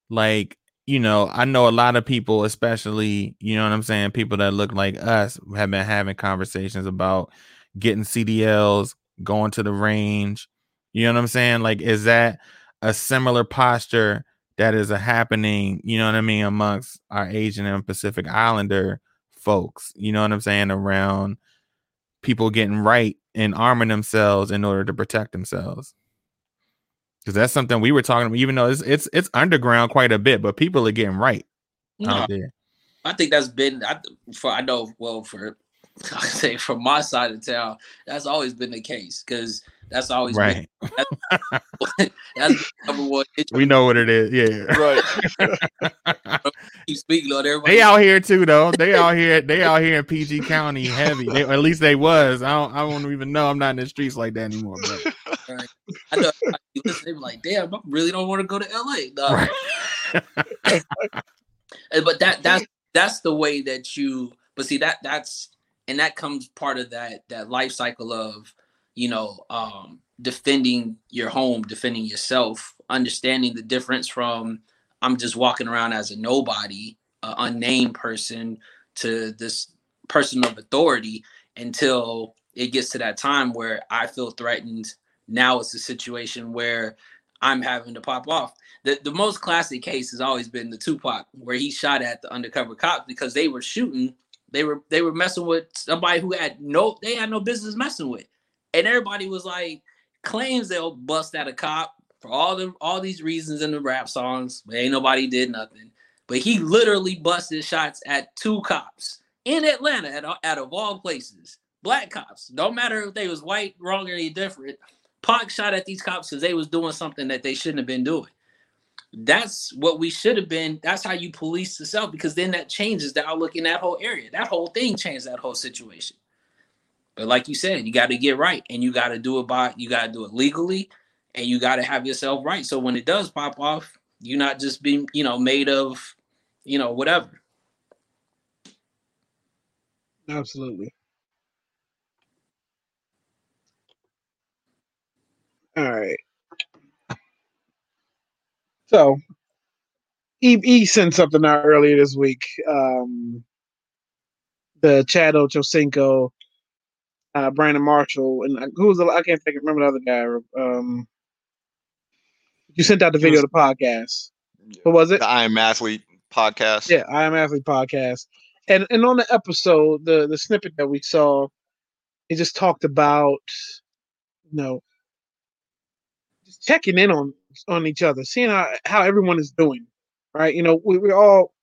C: like you know, I know a lot of people, especially, you know what I'm saying, people that look like us have been having conversations about getting CDLs, going to the range. You know what I'm saying? Like, is that a similar posture that is a happening, you know what I mean, amongst our Asian and Pacific Islander folks, you know what I'm saying, around people getting right and arming themselves in order to protect themselves? because that's something we were talking about. Even though it's it's it's underground quite a bit, but people are getting right out there.
D: I think that's been I, for I know well for I say from my side of town, that's always been the case because that's always
C: right.
D: Been, that's, that's number one.
C: We know what it is. Yeah,
B: right.
D: Keep speaking on everybody.
C: They out here too, though. They out here. They out here in PG County heavy. They, at least they was. I don't. I don't even know. I'm not in the streets like that anymore. But
D: right. I know. You listen, they be like, "Damn, I really don't want to go to LA." Right. but that that's that's the way that you. But see that that's and that comes part of that that life cycle of you know um defending your home defending yourself understanding the difference from i'm just walking around as a nobody uh, unnamed person to this person of authority until it gets to that time where I feel threatened. Now it's a situation where I'm having to pop off. The the most classic case has always been the Tupac, where he shot at the undercover cops because they were shooting, they were they were messing with somebody who had no they had no business messing with. And everybody was like, claims they'll bust at a cop for all the all these reasons in the rap songs, but ain't nobody did nothing. But he literally busted shots at two cops in Atlanta, at, out of all places. Black cops. Don't matter if they was white, wrong, or any different. Pac shot at these cops because they was doing something that they shouldn't have been doing. That's what we should have been. That's how you police yourself because then that changes the outlook in that whole area. That whole thing changed that whole situation. Like you said, you got to get right, and you got to do it by you got to do it legally, and you got to have yourself right. So when it does pop off, you're not just being you know made of, you know whatever.
A: Absolutely. All right. So, he sent something out earlier this week. Um, the Chad Ochocinco, uh, Brandon Marshall, and who was the, I can't think remember the other guy. Um, you sent out the video of the podcast. What was it?
B: The I Am Athlete podcast.
A: Yeah, I Am Athlete podcast. And and on the episode, the the snippet that we saw, it just talked about, you know, just checking in on on each other, seeing how how everyone is doing, right? You know, we we all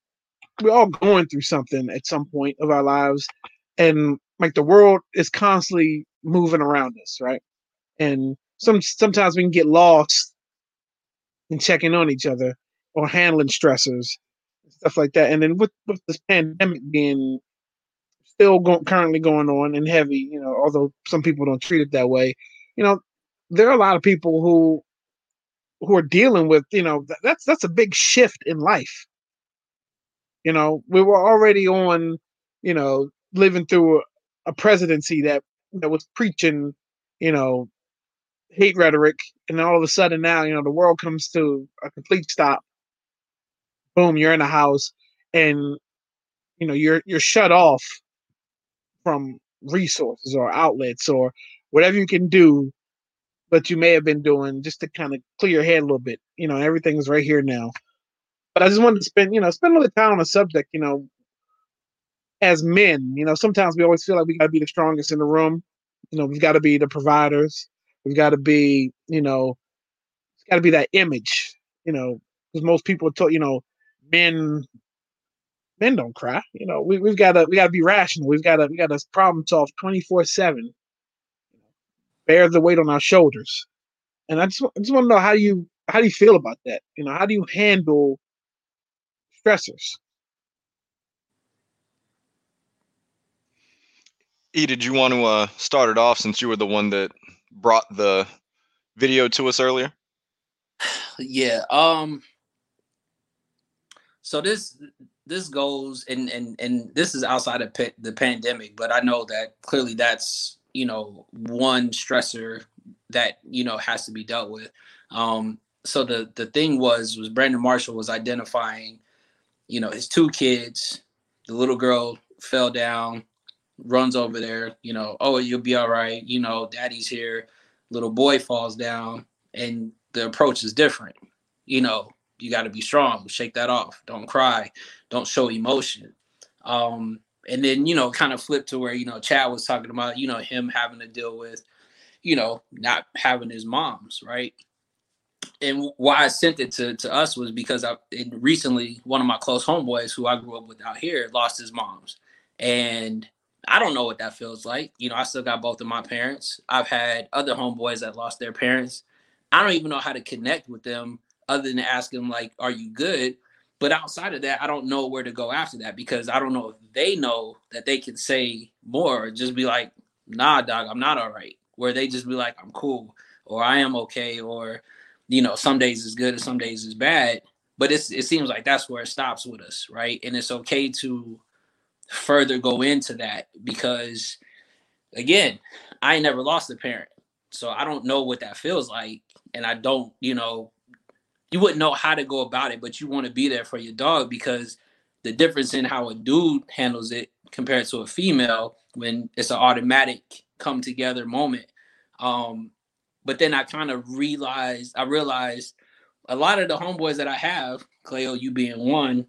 A: we're all going through something at some point of our lives, and like the world is constantly moving around us, right? And some sometimes we can get lost in checking on each other or handling stressors, stuff like that. And then with, with this pandemic being still go- currently going on and heavy, you know, although some people don't treat it that way, you know, there are a lot of people who who are dealing with, you know, th- that's that's a big shift in life. You know, we were already on, you know, living through a, a presidency that that was preaching, you know, hate rhetoric, and all of a sudden now, you know, the world comes to a complete stop. Boom, you're in a house, and you know you're you're shut off from resources or outlets or whatever you can do but you may have been doing just to kind of clear your head a little bit. You know, everything's right here now. But I just wanted to spend, you know, spend a little time on the subject, you know, as men, you know, sometimes we always feel like we got to be the strongest in the room. You know, we've got to be the providers. We've got to be, you know, it's got to be that image, you know, because most people talk, you know, men, men don't cry. You know, we, we've got to, we got to be rational. We've got to, we got to problem solve 24 seven bear the weight on our shoulders. And I just, I just want to know how you how do you feel about that? You know, how do you handle stressors?
B: E, did you want to uh, start it off since you were the one that brought the video to us earlier?
D: Yeah. Um. So this this goes and and and this is outside of pe- the pandemic, but I know that clearly that's you know one stressor that you know has to be dealt with um so the the thing was was brandon marshall was identifying you know his two kids the little girl fell down runs over there you know oh you'll be all right. You know daddy's here. Little boy falls down and the approach is different. You know you got to be strong shake that off. Don't cry. Don't show emotion. Um and then you know kind of flip to where you know chad was talking about you know him having to deal with you know not having his moms right? And why i sent it to, to us was because i recently one of my close homeboys who i grew up with out here lost his moms. And i don't know what that feels like you know i still got both of my parents i've had other homeboys that lost their parents i don't even know how to connect with them other than ask them like are you good but outside of that, I don't know where to go after that because I don't know if they know that they can say more or just be like, nah, dog, I'm not all right. Where they just be like, I'm cool or I am okay or, you know, some days is good and some days is bad. But it's, it seems like that's where it stops with us, right? And it's okay to further go into that because, again, I never lost a parent. So I don't know what that feels like. And I don't, you know, you wouldn't know how to go about it, but you want to be there for your dog because the difference in how a dude handles it compared to a female when it's an automatic come together moment. Um, but then I kind of realized, I realized a lot of the homeboys that I have, Cleo, you being one,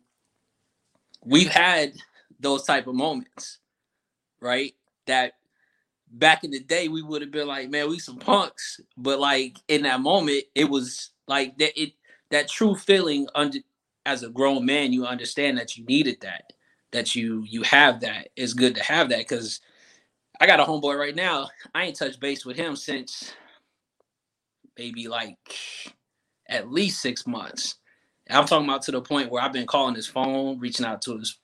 D: we've had those type of moments, right? That back in the day we would have been like, man, we some punks, but like in that moment, it was like that. It that true feeling under as a grown man, you understand that you needed that, that you you have that. It's good to have that because I got a homeboy right now. I ain't touched base with him since maybe like at least six months. I'm talking about to the point where I've been calling his phone, reaching out to his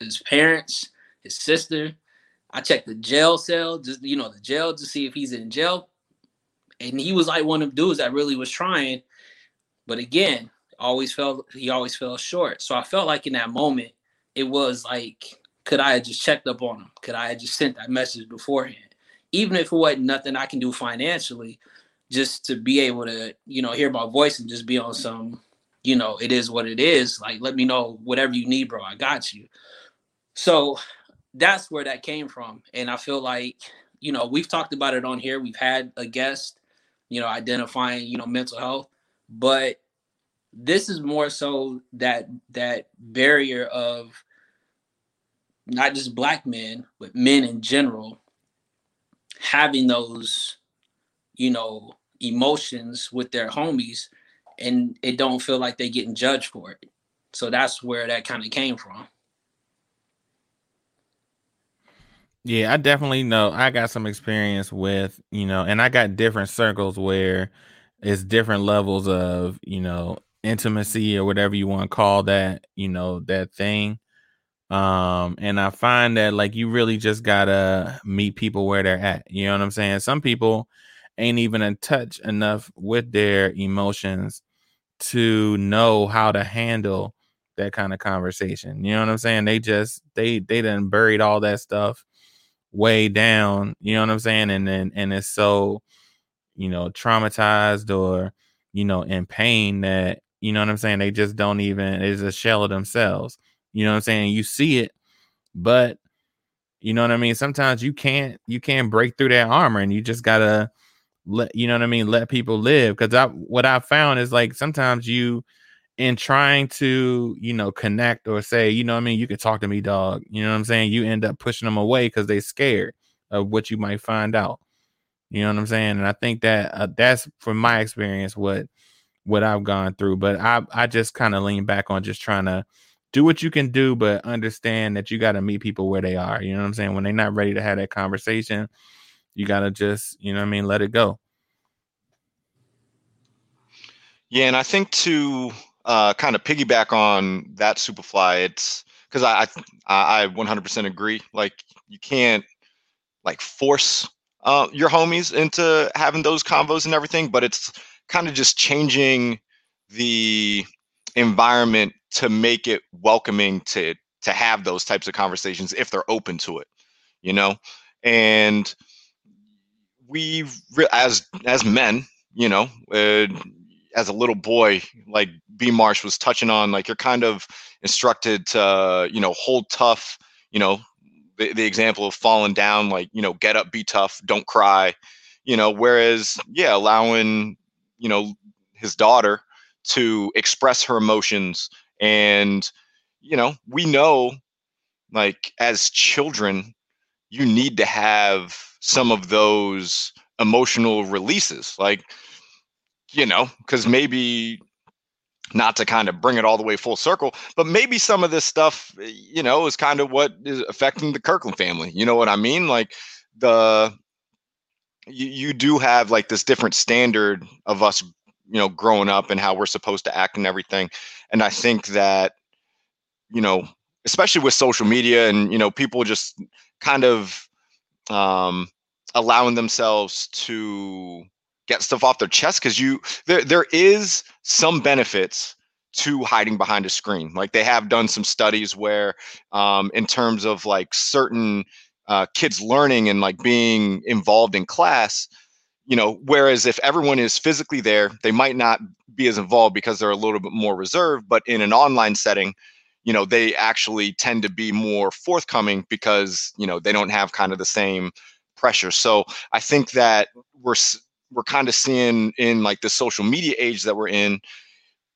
D: his parents, his sister. I checked the jail cell, just you know, the jail to see if he's in jail. And he was like one of the dudes that really was trying. But again, always felt he always fell short. So I felt like in that moment, it was like, could I have just checked up on him? Could I have just sent that message beforehand? Even if it wasn't nothing I can do financially, just to be able to, you know, hear my voice and just be on some, you know, it is what it is. Like, let me know whatever you need, bro. I got you. So that's where that came from. And I feel like, you know, we've talked about it on here. We've had a guest, you know, identifying, you know, mental health, but this is more so that that barrier of not just black men, but men in general having those, you know, emotions with their homies and it don't feel like they getting judged for it. So that's where that kind of came from.
C: Yeah, I definitely know. I got some experience with, you know, and I got different circles where it's different levels of, you know, intimacy or whatever you want to call that, you know, that thing. Um, and I find that like you really just gotta meet people where they're at. You know what I'm saying? Some people ain't even in touch enough with their emotions to know how to handle that kind of conversation. You know what I'm saying? They just they they done buried all that stuff way down, you know what I'm saying? And then and it's so, you know, traumatized or, you know, in pain that, you know what I'm saying, they just don't even it's a shell of themselves. You know what I'm saying? You see it, but you know what I mean? Sometimes you can't you can't break through that armor and you just gotta let you know what I mean, let people live. Cause I what I found is like sometimes you in trying to, you know, connect or say, you know what I mean, you can talk to me, dog. You know what I'm saying? You end up pushing them away because they scared of what you might find out. You know what I'm saying? And I think that uh, that's from my experience what what I've gone through. But I I just kind of lean back on just trying to do what you can do, but understand that you got to meet people where they are. You know what I'm saying? When they're not ready to have that conversation, you got to just, you know what I mean, let it go.
B: Yeah, and I think to uh, kind of piggyback on that Superfly, it's because I, I I 100% agree. Like you can't like force uh, your homies into having those convos and everything, but it's kind of just changing the environment to make it welcoming to to have those types of conversations if they're open to it, you know. And we as as men, you know, uh, as a little boy, like B Marsh was touching on, like you're kind of instructed to, you know, hold tough, you know, the, the example of falling down, like, you know, get up, be tough, don't cry, you know, whereas, yeah, allowing, you know, his daughter to express her emotions. And, you know, we know, like, as children, you need to have some of those emotional releases. Like, you know, because maybe not to kind of bring it all the way full circle, but maybe some of this stuff, you know, is kind of what is affecting the Kirkland family. You know what I mean? Like the you, you do have like this different standard of us, you know, growing up and how we're supposed to act and everything. And I think that, you know, especially with social media and, you know, people just kind of um allowing themselves to get stuff off their chest because you there there is some benefits to hiding behind a screen. Like they have done some studies where, um, in terms of like certain uh, kids learning and like being involved in class, you know, whereas if everyone is physically there, they might not be as involved because they're a little bit more reserved. But in an online setting, you know they actually tend to be more forthcoming because you know they don't have kind of the same pressure. So i think that we're we're kind of seeing in like the social media age that we're in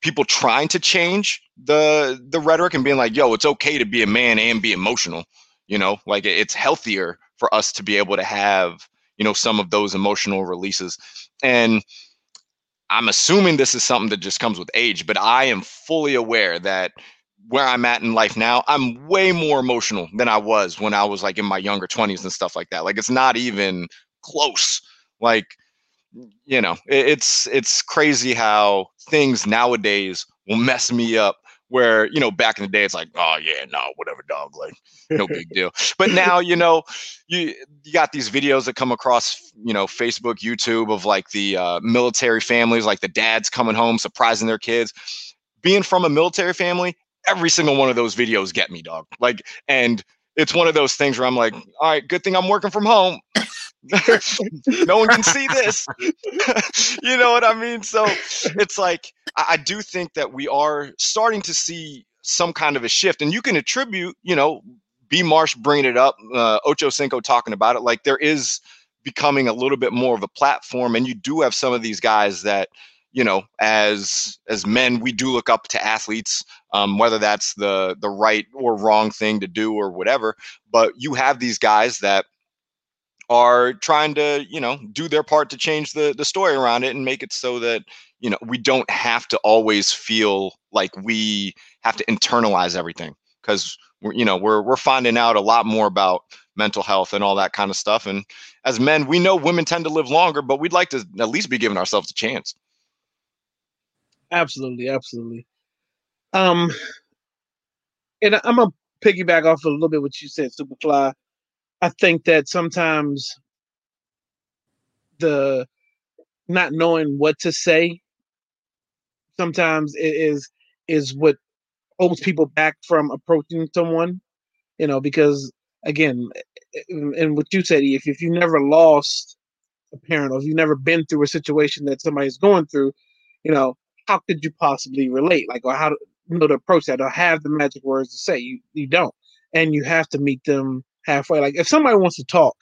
B: people trying to change the the rhetoric and being like yo it's okay to be a man and be emotional you know? Like it's healthier for us to be able to have you know some of those emotional releases. And i'm assuming this is something that just comes with age but i am fully aware that where i'm at in life now i'm way more emotional than i was when i was like in my younger 20s and stuff like that. Like it's not even close. Like you know it's it's crazy how things nowadays will mess me up where you know back in the day it's like oh yeah no whatever dog like no big deal. But now you know you you got these videos that come across you know facebook youtube of like the uh, military families like the dads coming home surprising their kids. Being from a military family every single one of those videos get me dog like and it's one of those things where i'm like all right good thing i'm working from home no one can see this. you know what I mean? So it's like I, do think that we are starting to see some kind of a shift, and you can attribute, you know, B Marsh bringing it up, uh, Ocho Cinco talking about it. Like there is becoming a little bit more of a platform, and you do have some of these guys that you know as as men we do look up to athletes um, whether that's the the right or wrong thing to do or whatever but you have these guys that are trying to you know do their part to change the the story around it and make it so that you know we don't have to always feel like we have to internalize everything because you know we're we're finding out a lot more about mental health and all that kind of stuff and as men we know women tend to live longer but we'd like to at least be giving ourselves a chance
A: absolutely absolutely. Um and i'm gonna piggyback off a little bit what you said superfly. I think that sometimes the not knowing what to say sometimes it is is what holds people back from approaching someone you know because again and what you said if, if you never lost a parent or if you've never been through a situation that somebody's going through you know how could you possibly relate like or how to you know to approach that or have the magic words to say you you don't and you have to meet them halfway. Like if somebody wants to talk,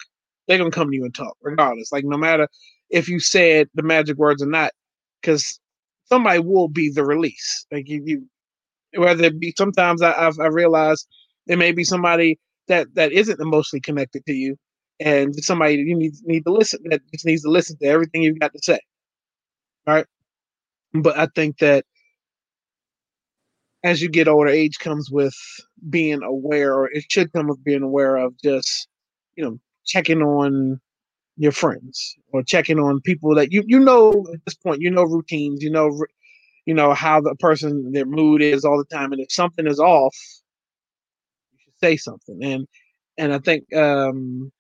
A: they're gonna come to you and talk, regardless. Like no matter if you said the magic words or not, because somebody will be the release. Like you, you whether it be sometimes I, I've I realize it may be somebody that that isn't emotionally connected to you, and somebody you need need to listen that just needs to listen to everything you've got to say. Right, but I think that as you get older, age comes with being aware, or it should come with being aware of just, you know, checking on your friends or checking on people that you you know at this point you know routines you know you know how the person their mood is all the time and if something is off you should say something. And and i think um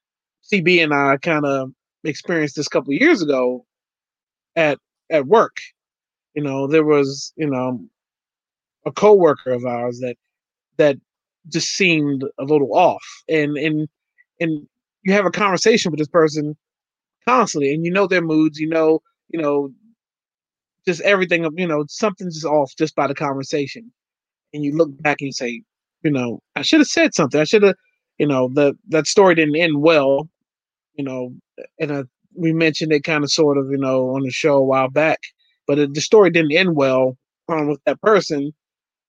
A: cb and i kind of experienced this couple years ago at at work you know there was you know a coworker of ours that that just seemed a little off and and and you have a conversation with this person constantly and you know their moods you know you know just everything of, you know something's just off just by the conversation and you look back and you say you know i should have said something i should have you know the that story didn't end well you know and I, we mentioned it kind of sort of you know on the show a while back but it, the story didn't end well um, with that person.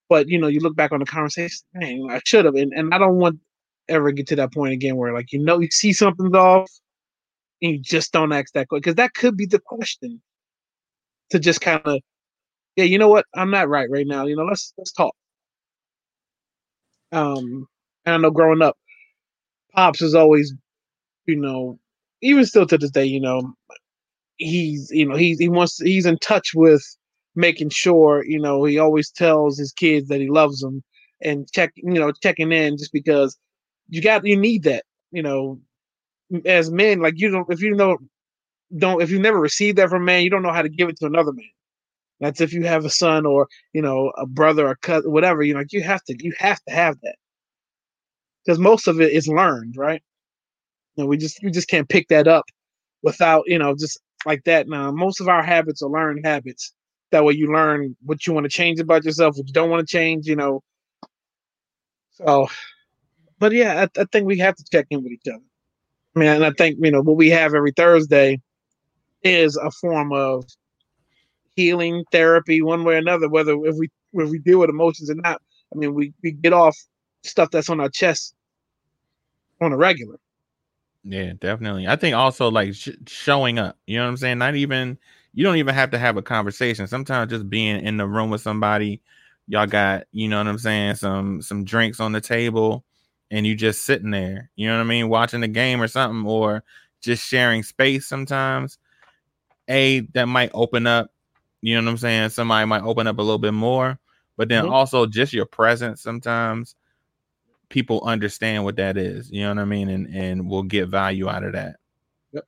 A: But you know, you look back on the conversation, man, I should have, and, and I don't want ever get to that point again where like you know you see something's off and you just don't ask that question because that could be the question. To just kind of yeah you know what? I'm not right right now you know let's let's talk. Um and i know growing up pops is always you know even still to this day you know he's you know he's he wants he's in touch with making sure you know he always tells his kids that he loves them and check you know checking in just because you got you need that you know. As men like you don't if you know don't if you never received that from a man you don't know how to give it to another man. That's if you have a son or you know a brother or cousin whatever you know you have to you have to have that. Because most of it is learned right? You know, we just we just can't pick that up without you know just like that now most of our habits are learned habits that way you learn what you want to change about yourself, what you don't want to change, you know. So, but yeah, I, I think we have to check in with each other. I mean, and I think you know what we have every Thursday is a form of healing therapy, one way or another. Whether if we if we deal with emotions or not, I mean, we we get off stuff that's on our chest on a regular.
C: Yeah, definitely. I think also like sh- showing up. You know what I'm saying? Not even you don't even have to have a conversation. Sometimes just being in the room with somebody, y'all got you know what I'm saying, some some drinks on the table, and you just sitting there. You know what I mean, watching the game or something, or just sharing space. Sometimes, a that might open up. You know what I'm saying? Somebody might open up a little bit more, but then mm-hmm. also just your presence sometimes people understand what that is. You know what I mean? And and will get value out of that.
A: Yep.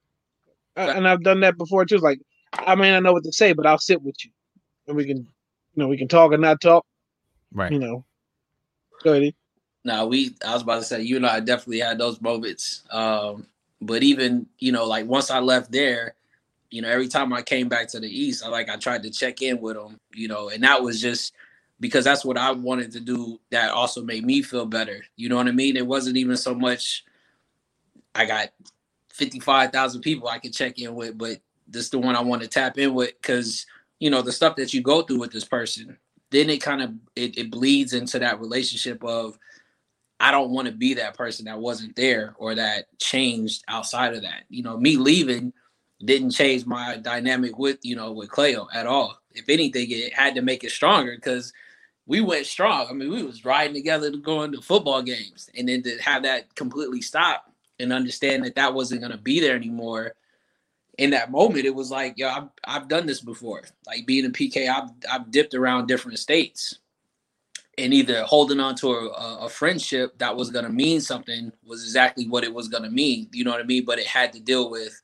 A: And I've done that before too. Like I may not know what to say, but I'll sit with you, and we can, you know, we can talk and not talk.
C: Right.
A: You know. Go ahead.
D: No, we. I was about to say you and I definitely had those moments. Um, but even you know, like once I left there, you know, every time I came back to the East, I like I tried to check in with them, you know, and that was just because that's what I wanted to do. That also made me feel better. You know what I mean? It wasn't even so much. I got fifty five thousand people I could check in with, but this the one I want to tap in with because you know the stuff that you go through with this person. Then it kind of it, it bleeds into that relationship of I don't want to be that person that wasn't there or that changed outside of that. You know, me leaving didn't change my dynamic with you know with Cleo at all. If anything, it had to make it stronger because we went strong. I mean, we was riding together to go into football games, and then to have that completely stop and understand that that wasn't going to be there anymore. In that moment, it was like, yo, I've, I've done this before. Like being in PK, I've I've dipped around different states, and either holding on to a, a friendship that was going to mean something was exactly what it was going to mean. You know what I mean? But it had to deal with,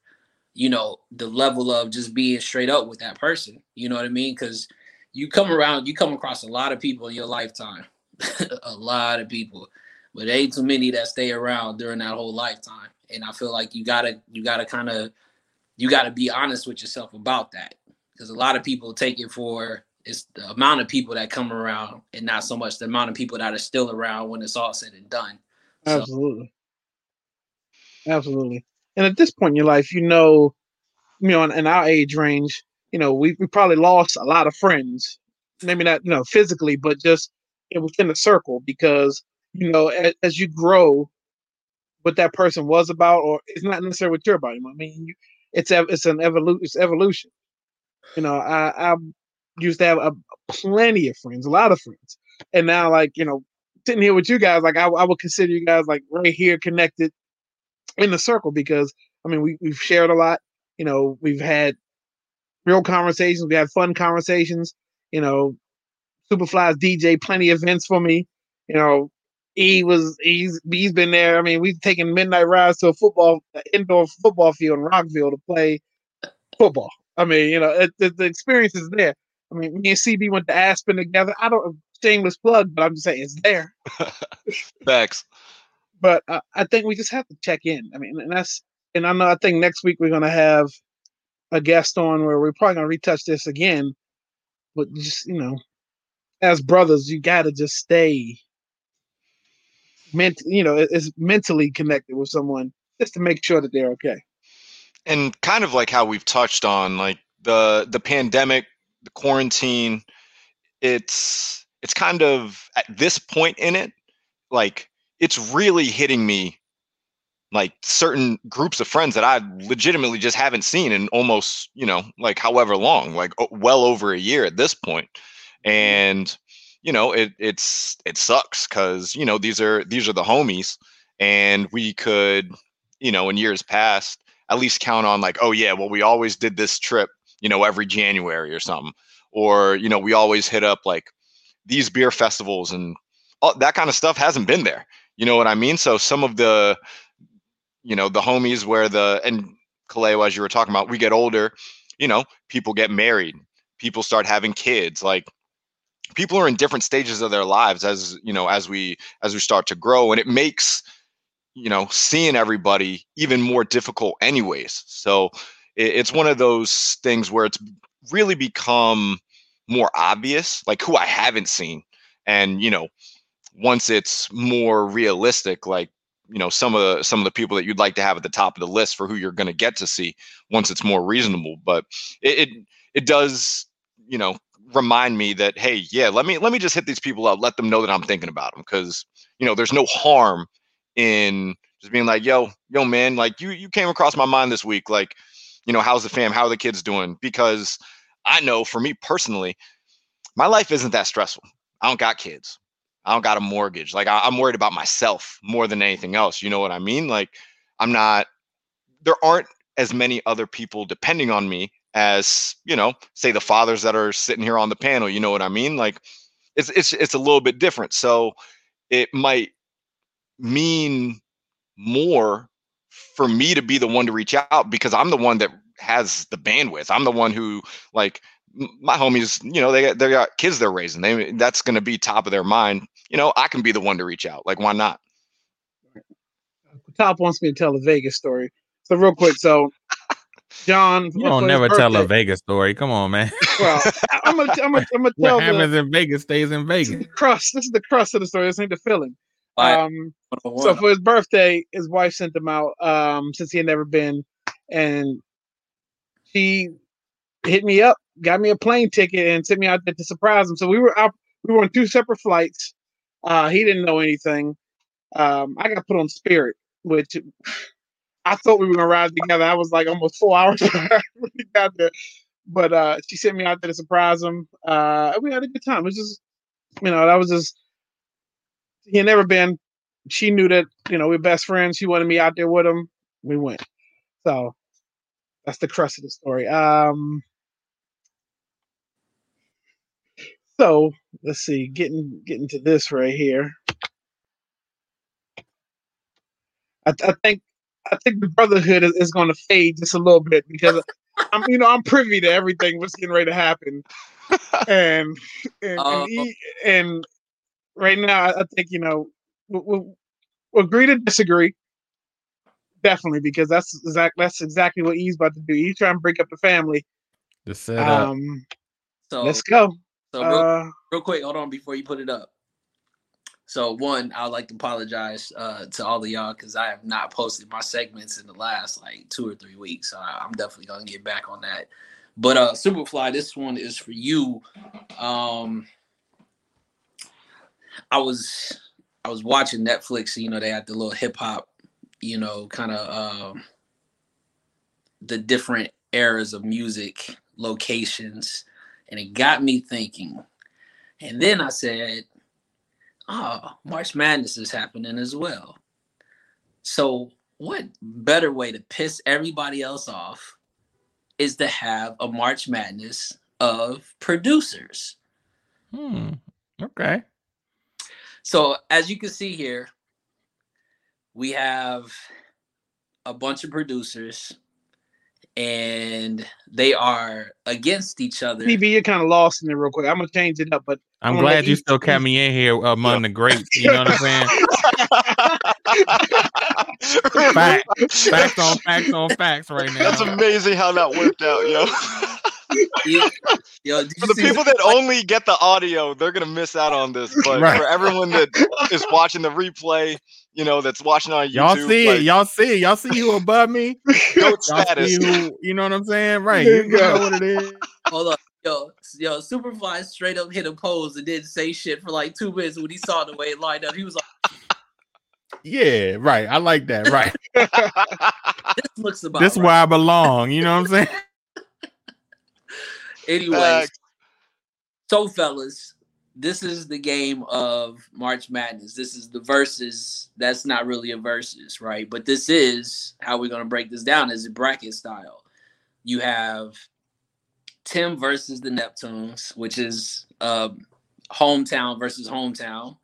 D: you know, the level of just being straight up with that person. You know what I mean? Because you come around, you come across a lot of people in your lifetime, a lot of people, but ain't too many that stay around during that whole lifetime. And I feel like you gotta, you gotta kind of, you gotta be honest with yourself about that, because a lot of people take it for it's the amount of people that come around, and not so much the amount of people that are still around when it's all said and done.
A: Absolutely, so. absolutely. And at this point in your life, you know, you know, in, in our age range, you know, we, we probably lost a lot of friends. Maybe not, you know, physically, but just it within the circle because, you know, as, as, you grow, what that person was about, or it's not necessarily what you're about. I mean, you, it's it's an evolution. It's evolution. You know, I, I used to have a, plenty of friends, a lot of friends, and now like you know, sitting here with you guys, like I, I would consider you guys like right here connected in the circle because I mean we we've shared a lot. You know, we've had real conversations. We had fun conversations. You know, Superfly's DJ plenty of events for me. You know, he was he's he's been there. I mean, we've taken midnight rides to a football indoor football field in Rockville to play football. I mean, you know, it, the, the experience is there. I mean, me and CB went to Aspen together. I don't shameless plug, but I'm just saying it's there.
B: Thanks.
A: But uh, I think we just have to check in. I mean, and that's and I know I think next week we're gonna have a guest on where we're probably gonna retouch this again. But just you know, as brothers, you gotta just stay ment you know, it's mentally connected with someone just to make sure that they're okay.
B: And kind of like how we've touched on, like the the pandemic, the quarantine, it's it's kind of at this point in it, like it's really hitting me like certain groups of friends that I legitimately just haven't seen in almost, you know, like however long, like well over a year at this point. Mm-hmm. And you know, it it's it sucks cuz you know, these are these are the homies and we could, you know, in years past at least count on like, oh yeah, well we always did this trip, you know, every January or something. Or, you know, we always hit up like these beer festivals and all that kind of stuff hasn't been there. You know what I mean? So some of the you know the homies where the and Kaleo, as you were talking about, we get older, you know, people get married, people start having kids, like people are in different stages of their lives as you know as we as we start to grow and it makes you know seeing everybody even more difficult anyways. So it, it's one of those things where it's really become more obvious like who i haven't seen. And you know once it's more realistic, like you know some of the some of the people that you'd like to have at the top of the list for who you're going to get to see once it's more reasonable. But it, it it does you know remind me that hey yeah let me let me just hit these people up let them know that i'm thinking about them because you know there's no harm in just being like yo yo man like you you came across my mind this week like you know how's the fam how are the kids doing because i know for me personally my life isn't that stressful i don't got kids i don't got a mortgage like I, i'm worried about myself more than anything else you know what i mean? Like i'm not there aren't as many other people depending on me as you know say the fathers that are sitting here on the panel you know what i mean? Like it's it's it's a little bit different so it might mean more for me to be the one to reach out because i'm the one that has the bandwidth. I'm the one who like my homies you know they got they got kids they're raising they that's going to be top of their mind you know i can be the one to reach out like why not
A: top wants me to tell a vegas story so real quick so John.
C: You don't never tell a Vegas story. Come on, man.
A: Well, I'm gonna, I'm gonna, I'm gonna tell
C: what happens
A: the,
C: in Vegas stays in Vegas.
A: crust. This is the crust of the story. This ain't the filling. Um, so for his birthday, his wife sent him out. Um, since he had never been, and she hit me up, got me a plane ticket, and sent me out there to surprise him. So we were out. We were on two separate flights. Uh, he didn't know anything. Um, I got put on Spirit, which I thought we were gonna ride together. I was like almost four hours when we got there. But uh, she sent me out there to surprise him. Uh, we had a good time. It was just, you know, that was just he had never been. She knew that, you know, we are best friends. She wanted me out there with him. We went. So that's the crust of the story. Um so let's see, getting getting to this right here. I, I think I think the brotherhood is, is going to fade just a little bit because I'm, you know, I'm privy to everything what's getting ready to happen, and and, uh, and, he, and, right now I think you know we'll, we'll, agree to disagree, definitely because that's exactly that's exactly what he's about to do. He's trying to break up the family.
C: The setup. Um,
A: so let's go.
D: So real, uh, real quick, hold on before you put it up. So one, I'd like to apologize uh, to all of y'all because I have not posted my segments in the last like two or three weeks. So I, am definitely gonna get back on that. But uh Superfly, this one is for you. Um I was I was watching Netflix, you know, they had the little hip hop, you know, kind of um, the different eras of music locations, and it got me thinking. And then I said, oh, March Madness is happening as well. So, what better way to piss everybody else off is to have a March Madness of producers?
C: Hmm. Okay.
D: So, as you can see here, we have a bunch of producers and they are against each other.
A: PB, you're kind of lost in it real quick. I'm gonna change it up, but
C: I'm, I'm glad you still kept me in here among the greats. You know what I'm saying? facts, facts on facts on facts right now.
B: That's amazing how that worked out, yo. yo, for the people that only get the audio, they're gonna miss out on this. But right. for everyone that is watching the replay, you know, that's watching on YouTube,
C: y'all see like, it, y'all see it, y'all see who above me.
B: Goat status.
C: Who, you know what I'm saying? Right. You know what it is.
D: Hold on. Yo, yo, Superfly straight up hit a pose and didn't say shit for like two minutes when he saw the way it lined up. He was like,
C: "Yeah, right. I like that. Right.
D: this looks about.
C: This right. where I belong. You know what I'm saying?
D: Anyways, so fellas, this is the game of March Madness. This is the verses. That's not really a verses, right? But this is how we're gonna break this down. Is a bracket style. You have Tim versus the Neptunes, which is uh, hometown versus hometown.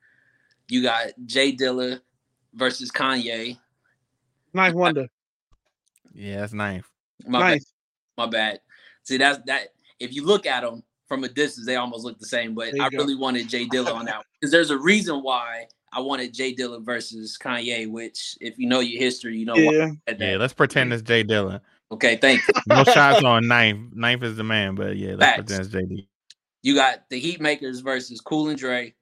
D: You got J Dilla versus Kanye.
A: Ninth wonder.
C: Yeah, that's ninth.
D: My nice. bad. My bad. See, that's that. If you look at them from a distance, they almost look the same. But I go. really wanted Jay Dilla on that because there's a reason why I wanted Jay Dilla versus Kanye. Which, if you know your history, you know.
C: Yeah. Yeah. Let's pretend it's Jay Dilla.
D: Okay, thank you.
C: no shots on ninth. Ninth is the man, but yeah, let's Facts. pretend that's JD.
D: You got the Heat Makers versus Cool and Dre,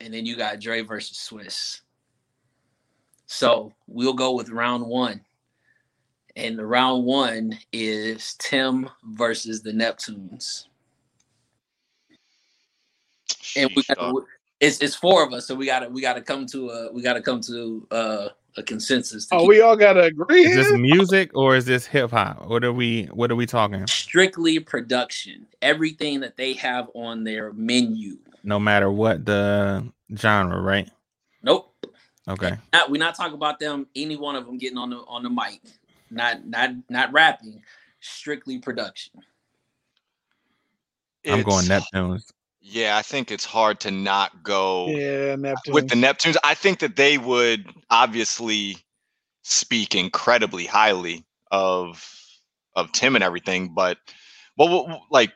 D: and then you got Dre versus Swizz. So we'll go with round one. And the round one is Tim versus the Neptunes. And we got
B: dog.
D: it's it's four of us, so we gotta we gotta come to a we gotta come to uh, a consensus. to
A: Oh,
D: keep
A: we all gotta agree.
C: Is this music or is this hip hop? What are we what are we talking?
D: strictly production. Everything that they have on their menu.
C: No matter what the genre, right?
D: Nope.
C: Okay.
D: Not, we're not talking about them. Any one of them getting on the on the mic. Not not not rapping. Strictly production.
C: I'm going
B: It's-
C: Neptunes.
B: Yeah, I think it's hard to not go
A: Yeah, Neptune.
B: with the Neptunes. I think that they would obviously speak incredibly highly of of Tim and everything, but well, well, well, like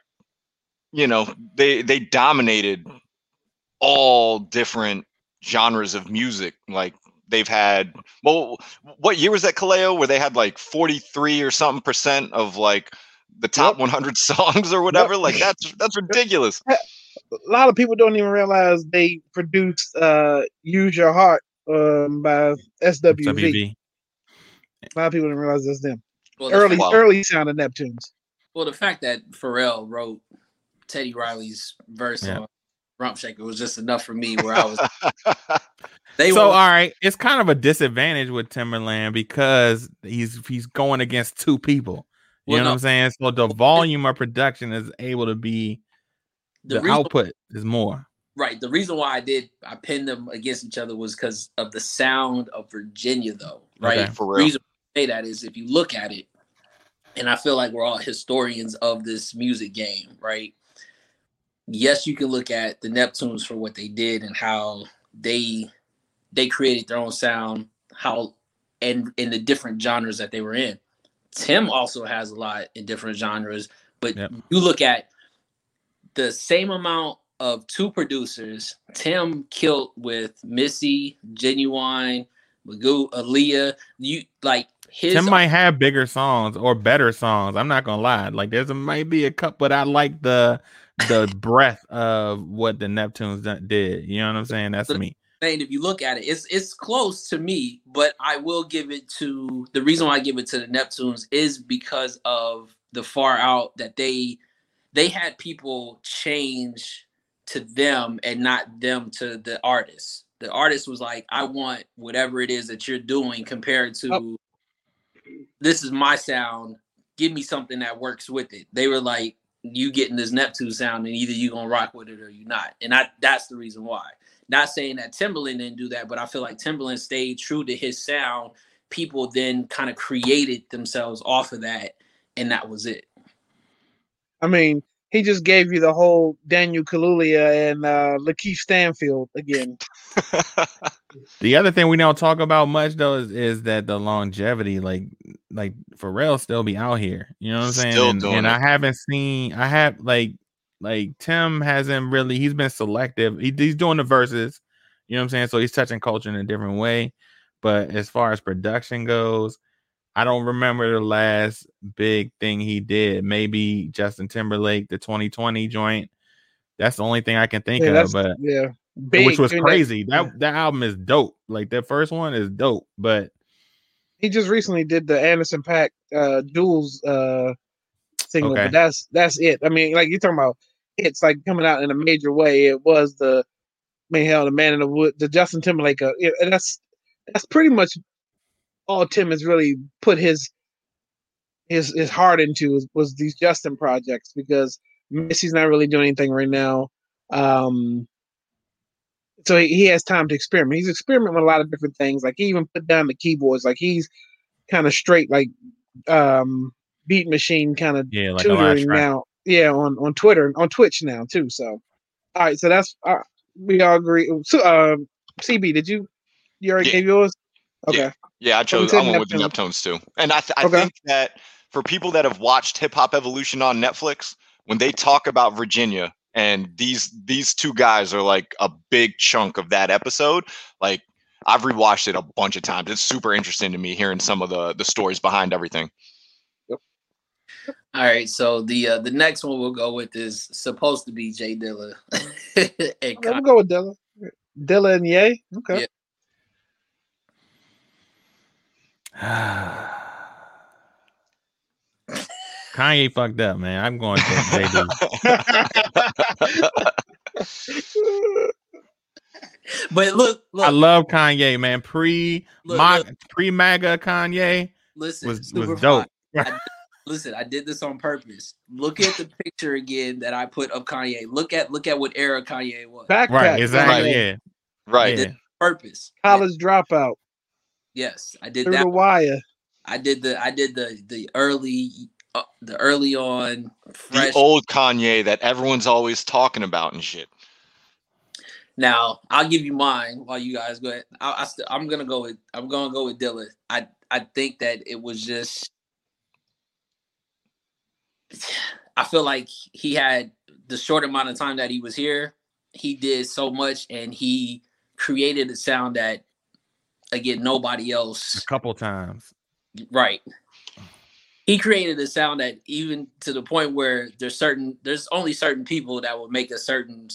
B: you know, they they dominated all different genres of music. Like they've had well, what year was that Kaleo where they had like 43 or something percent of like the top
A: Yep.
B: 100 songs or whatever? Like that's that's ridiculous.
A: a lot of people don't even realize they produced uh Use Your Heart um by SWV.
C: WV.
A: A lot of people didn't realize that's them.
D: Well,
A: Early
D: fact,
B: Wow.
A: early sound of Neptunes.
D: well, the fact that Pharrell wrote Teddy Riley's verse
C: Yeah.
D: on Rump Shaker was just enough for me. Where I was, they
C: so
D: were
C: all right, it's kind of a disadvantage with Timbaland because he's he's going against two people. You
D: Well,
C: know
D: no.
C: what I'm saying? So the volume of production is able to be
D: the,
C: the,
D: reason,
C: output is more.
D: right. The reason why I did I pinned them against each other was because of the sound of Virginia, though. Right.
C: Okay.
B: For
D: The
B: real.
D: reason I say that is if you look at it, and I feel like we're all historians of this music game, right? Yes, you can look at the Neptunes for what they did and how they they created their own sound, how and in the different genres that they were in. Tim also has a lot in different genres, but
C: Yep.
D: you look at the same amount of two producers. Tim killed with Missy, Ginuwine, Magoo, Aaliyah. You like his
C: Tim might have bigger songs or better songs. I'm not gonna lie. Like there's a, might be a couple, but I like the the breadth of what the Neptunes done- did. You know what I'm saying? That's
D: But-
C: me.
D: saying if you look at it, it's it's close to me, but I will give it to the reason why I give it to the Neptunes is because of the far out that they they had people change to them and not them to the artist. The artist was like, I want whatever it is that you're doing compared to
A: Oh.
D: this is my sound. Give me something that works with it. They were like, you getting this Neptune sound, and either you're gonna rock with it or you're not. And I that's the reason why. Not saying that Timbaland didn't do that, but I feel like Timbaland stayed true to his sound. People then kind of created themselves off of that, and that was it.
A: I mean, he just gave you the whole Daniel Kaluuya and uh Lakeith Stanfield again.
C: The other thing we don't talk about much though is, is that the longevity, like like Pharrell still be out here. You know what I'm saying?
B: Still
C: and
B: doing
C: and
B: it.
C: I haven't seen I have like like Tim hasn't really he's been selective. He, he's doing the verses, you know what I'm saying? So he's touching culture in a different way. But as far as production goes, I don't remember the last big thing he did. Maybe Justin Timberlake, the 2020 joint. That's the only thing I can think
A: Yeah,
C: of. But
A: yeah.
C: Which was
A: doing that-
C: crazy. That that album is dope. Like that first one is dope, but
A: he just recently did the Anderson Paak uh Jewelz uh single,
C: Okay.
A: but that's that's it. I mean, like you're talking about it's like coming out in a major way. It was the I mean hell the man in the wood the Justin Timberlake uh, and that's that's pretty much all Tim has really put his his his heart into was, was these Justin projects because Missy's not really doing anything right now. Um so he, he has time to experiment. He's experimenting with a lot of different things. Like he even put down the keyboards. Like he's kind of straight, like um beat machine kind of
C: yeah, like a lot
A: tutoring
C: track.
A: now. Yeah, on on Twitter, on Twitch now too. So, all right, so that's uh, we all agree. So, uh, CB, did you you already
B: Yeah.
A: gave yours? Okay,
B: Yeah. Yeah, I chose. I went with the Neptunes too, and I, th- I
A: Okay.
B: think that for people that have watched Hip Hop Evolution on Netflix, when they talk about Virginia and these these two guys are like a big chunk of that episode, like I've rewatched it a bunch of times. It's super interesting to me hearing some of the the stories behind everything.
D: All right, so the uh, the next one we'll go with is supposed to be Jay Dilla. and
A: okay,
D: Con-
A: we'll go with Della. Dilla and Ye. Okay.
D: Yeah.
C: Kanye fucked up, man. I'm going to JD.
D: But look, look,
C: I love Kanye, man. Pre
D: Look,
C: pre MAGA Kanye
D: listen,
C: was was dope.
D: Fly, listen, I did this on purpose. Look at the picture again that I put of Kanye. Look at look at what era Kanye was.
A: Backpack.
C: Right, exactly.
B: Right.
C: Yeah.
B: right.
C: Yeah.
D: Purpose.
A: College dropout.
D: Yes, I did
A: Through
D: that.
A: the wire.
D: I did the I did the the early uh, the early on
B: The old Kanye that everyone's always talking about and shit.
D: Now I'll give you mine while you guys go ahead. I, I st- I'm gonna go with I'm gonna go with Dylan. I I think that it was just. I feel like he had the short amount of time that he was here. He did so much, and he created a sound that, again, nobody else
C: A couple times.
D: Right. He created a sound that even to the point where there's certain there's only certain people that will make a certain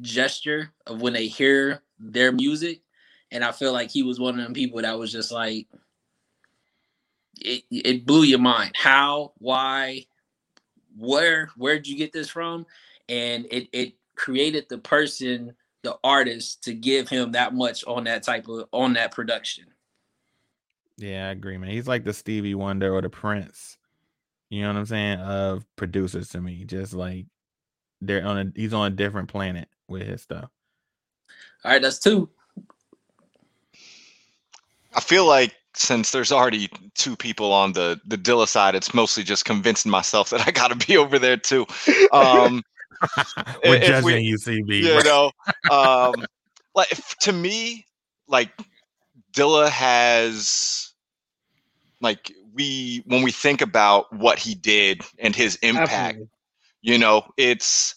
D: gesture of when they hear their music. And I feel like he was one of them people that was just like it it blew your mind. How, why, where, where'd you get this from? And it it created the person, the artist, to give him that much on that type of on that production.
C: Yeah, I agree, man. He's like the Stevie Wonder or the Prince. You know what I'm saying? Of producers to me. Just like they're on a he's on a different planet with his stuff.
D: All right, that's two.
B: I feel like since there's already two people on the the Dilla side, it's mostly just convincing myself that I got to be over there too. Um,
C: We're
B: if
C: judging
B: we-
C: you, CB.
B: you know, um, like if- to me, like Dilla has, like we when we think about what he did and his impact,
A: Absolutely.
B: you know, it's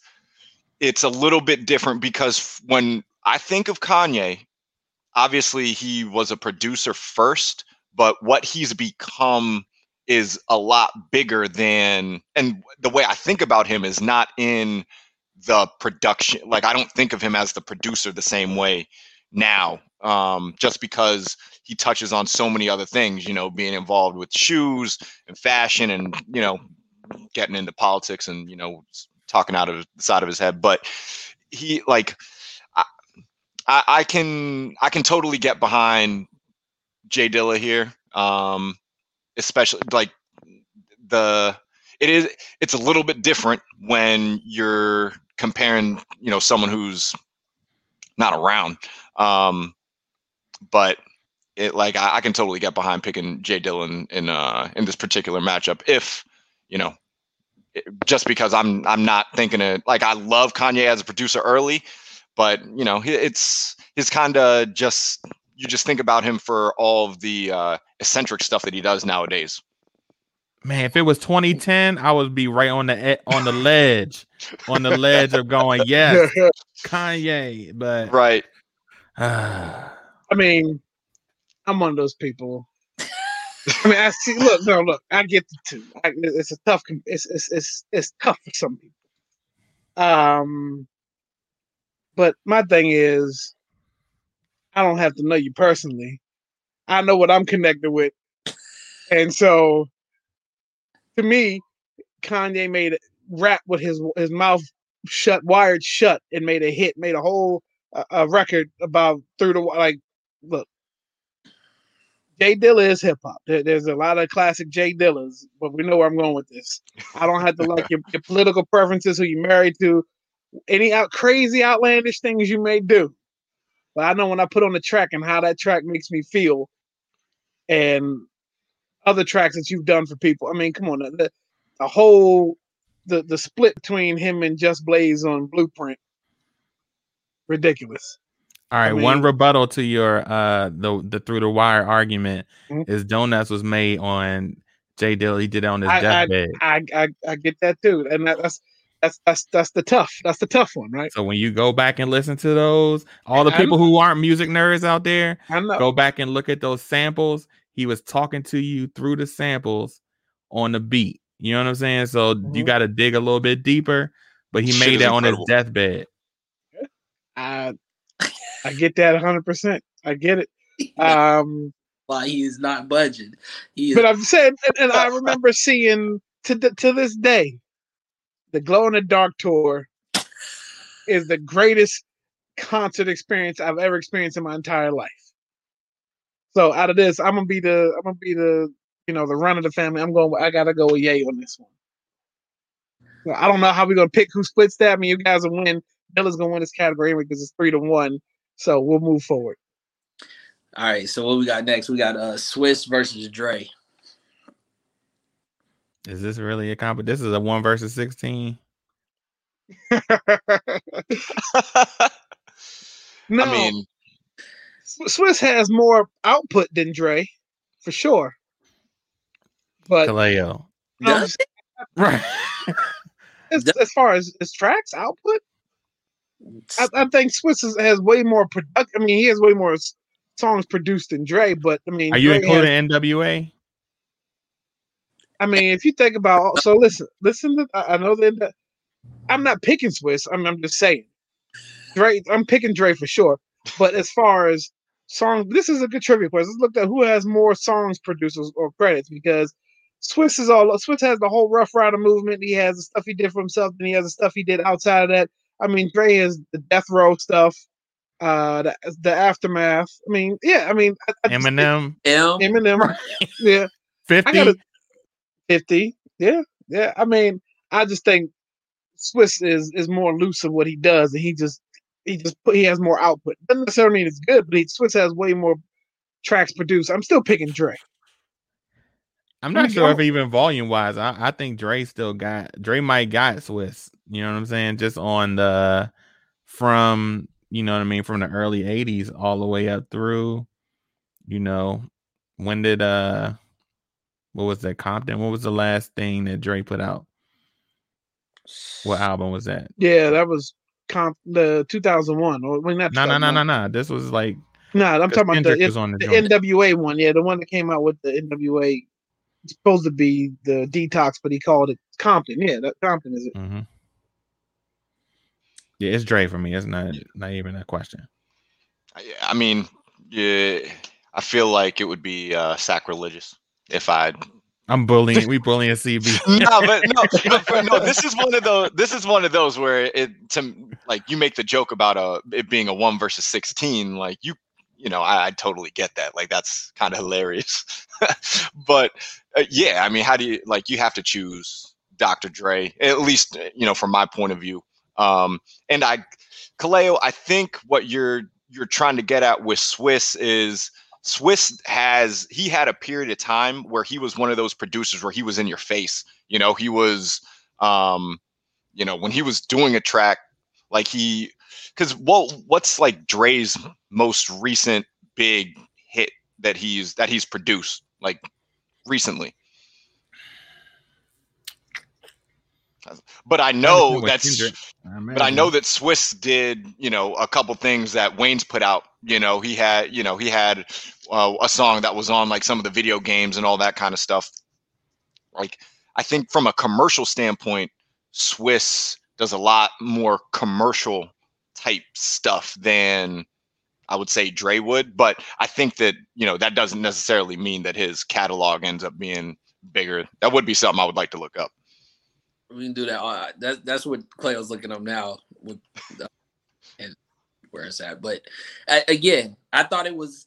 B: it's a little bit different because when I think of Kanye, obviously he was a producer first, but what he's become is a lot bigger than and the way I think about him is not in the production like I don't think of him as the producer the same way now um just because he touches on so many other things you know being involved with shoes and fashion and you know getting into politics and you know talking out of the side of his head. But he like I, I can I can totally get behind Jay Dilla here um especially like the it is it's a little bit different when you're comparing you know someone who's not around um but it like I, I can totally get behind picking Jay Dillon in uh in this particular matchup if you know it- just because I'm I'm not thinking it like I love Kanye as a producer early but you know he- it's his kind of just you just think about him for all of the uh eccentric stuff that he does nowadays
C: Man, if it was 2010, I would be right on the e- on the ledge, on the ledge of going, yes, Kanye. But
B: right
A: I mean, I'm one of those people. I mean, I see. Look, no, look. I get the two. I, it's a tough. It's it's it's it's tough for some people. Um, but my thing is, I don't have to know you personally. I know what I'm connected with, and so, to me, Kanye made rap with his his mouth shut, wired shut, and made a hit. Made a whole uh, a record about through the like. Look, Jay Dilla is hip hop. There, there's a lot of classic Jay Dillas, but we know where I'm going with this. I don't have to like your, your political preferences, who you married to, any out crazy outlandish things you may do. But I know when I put on the track and how that track makes me feel, and other tracks that you've done for people. I mean, come on, the, the whole the the split between him and Just Blaze on Blueprint, ridiculous.
C: All right,
A: I
C: one rebuttal to your uh the the through the wire argument
A: Mhm.
C: is donuts was made on Jay Dilla. He did it on his
A: I-
C: deathbed.
A: I I, I get that too, and that, that's that's that's that's the tough. That's the tough one, right?
C: so when you go back and listen to those, all the people who aren't music nerds out there, go back and look at those samples. He was talking to you through the samples on the beat. You know what I'm saying? So you
A: Mhm.
C: got to dig a little bit deeper. But he
B: Shit
C: made that on his deathbed.
A: I I get that 100. percent I get it. Um,
D: Why he is not budging. Is
A: but I'm saying, and, and I remember seeing to the, to this day, the Glow in the Dark tour is the greatest concert experience I've ever experienced in my entire life. So out of this, I'm gonna be the I'm gonna be the you know the run of the family. I'm going. I gotta go with Yay on this one. So I don't know how we're gonna pick who splits that. I mean, you guys will win. Dilla's gonna win this category because it's three to one. So we'll move forward.
D: all right. So what we got next? We got uh Swizz versus Dre.
C: Is this really a comp? This is a one versus sixteen.
A: no,
B: I mean,
A: Swizz has more output than Dre, for sure. But
C: Kaleo.
A: um,
C: Right.
A: as, as far as his tracks output, I, I think Swizz is, has way more product. I mean, he has way more songs produced than Dre. But I mean,
C: Are you
A: Dre has-
C: including NWA?
A: I mean, if you think about, so listen, listen. To, I I know that I'm not picking Swizz. I'm, I'm just saying, Dre. I'm picking Dre for sure. But as far as songs, this is a good trivia question. Let's look at who has more songs producers or credits because Swizz is all. Swizz has the whole Ruff Ryder movement. He has the stuff he did for himself, and he has the stuff he did outside of that. I mean, Dre is the Death Row stuff, uh, the, the aftermath. I mean, yeah. I mean, I, I just think
C: Eminem.
D: M.
A: Eminem. yeah. I
C: 50.
A: gotta 50. Yeah, yeah. I mean, I just think Swizz is is more loose of what he does, and he just he just put he has more output. Doesn't necessarily mean it's good, but he, Swizz has way more tracks produced. I'm still picking Dre.
C: I'm not sure if even volume wise, I, I think Dre still got Dre might got Swizz. You know what I'm saying? Just on the from you know what I mean from the early '80s all the way up through. You know, when did uh, what was that Compton? What was the last thing that Dre put out? What album was that?
A: Yeah, that was comp the 2001 or when not
C: No, no, no, no, no. This was like
A: Nah, I'm talking about
C: Kendrick
A: the,
C: was on the
A: the. NWA one. Yeah, the one that came out with the NWA. It's supposed to be the detox, but he called it Compton. Yeah, that Compton is it.
C: Mm-hmm. Yeah, it's Dre for me. It's not not even a question.
B: I- I mean, yeah, I feel like it would be uh, sacrilegious if I.
C: I'm bullying. We bullying CB.
B: no, but no, but, but no. This is one of those. This is one of those where it to like you make the joke about uh it being a one versus sixteen. Like you, you know, I, I totally get that. Like that's kind of hilarious. but uh, yeah, I mean, how do you like? You have to choose Dr. Dre, at least uh, you know from my point of view. Um, and I, Kaleo, I think what you're you're trying to get at with Swizz is Swizz has he had a period of time where he was one of those producers where he was in your face. You know, he was um, you know, when he was doing a track, like he because what what's like Dre's most recent big hit that he's that he's produced like recently. But I know that's but I know that Swizz did, you know, a couple things that Wayne's put out. You know, he had, you know, he had uh, a song that was on like some of the video games and all that kind of stuff. Like, I think from a commercial standpoint, Swizz does a lot more commercial type stuff than I would say Dre would. But I think that, you know, that doesn't necessarily mean that his catalog ends up being bigger. That would be something I would like to look up.
D: We can do that. Uh, that's that's what Cleo's looking up now with the, and where it's at. But uh, again, I thought it was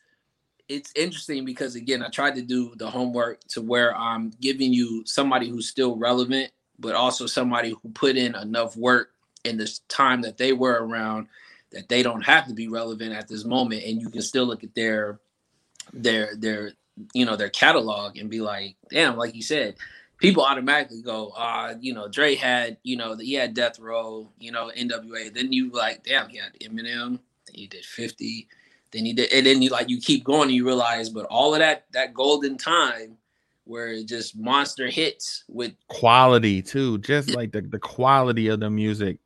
D: it's interesting because again, I tried to do the homework to where I'm giving you somebody who's still relevant, but also somebody who put in enough work in this time that they were around that they don't have to be relevant at this moment, and you can still look at their their their you know their catalog and be like, damn, like you said, people automatically go, uh, you know, Dre had, you know, he had Death Row, you know, NWA. Then you like, damn, he had Eminem. Then he did 50. Then he did, and then you like you keep going and you realize, but all of that that golden time where it just monster hits with
C: quality too. Just like the, the quality of the music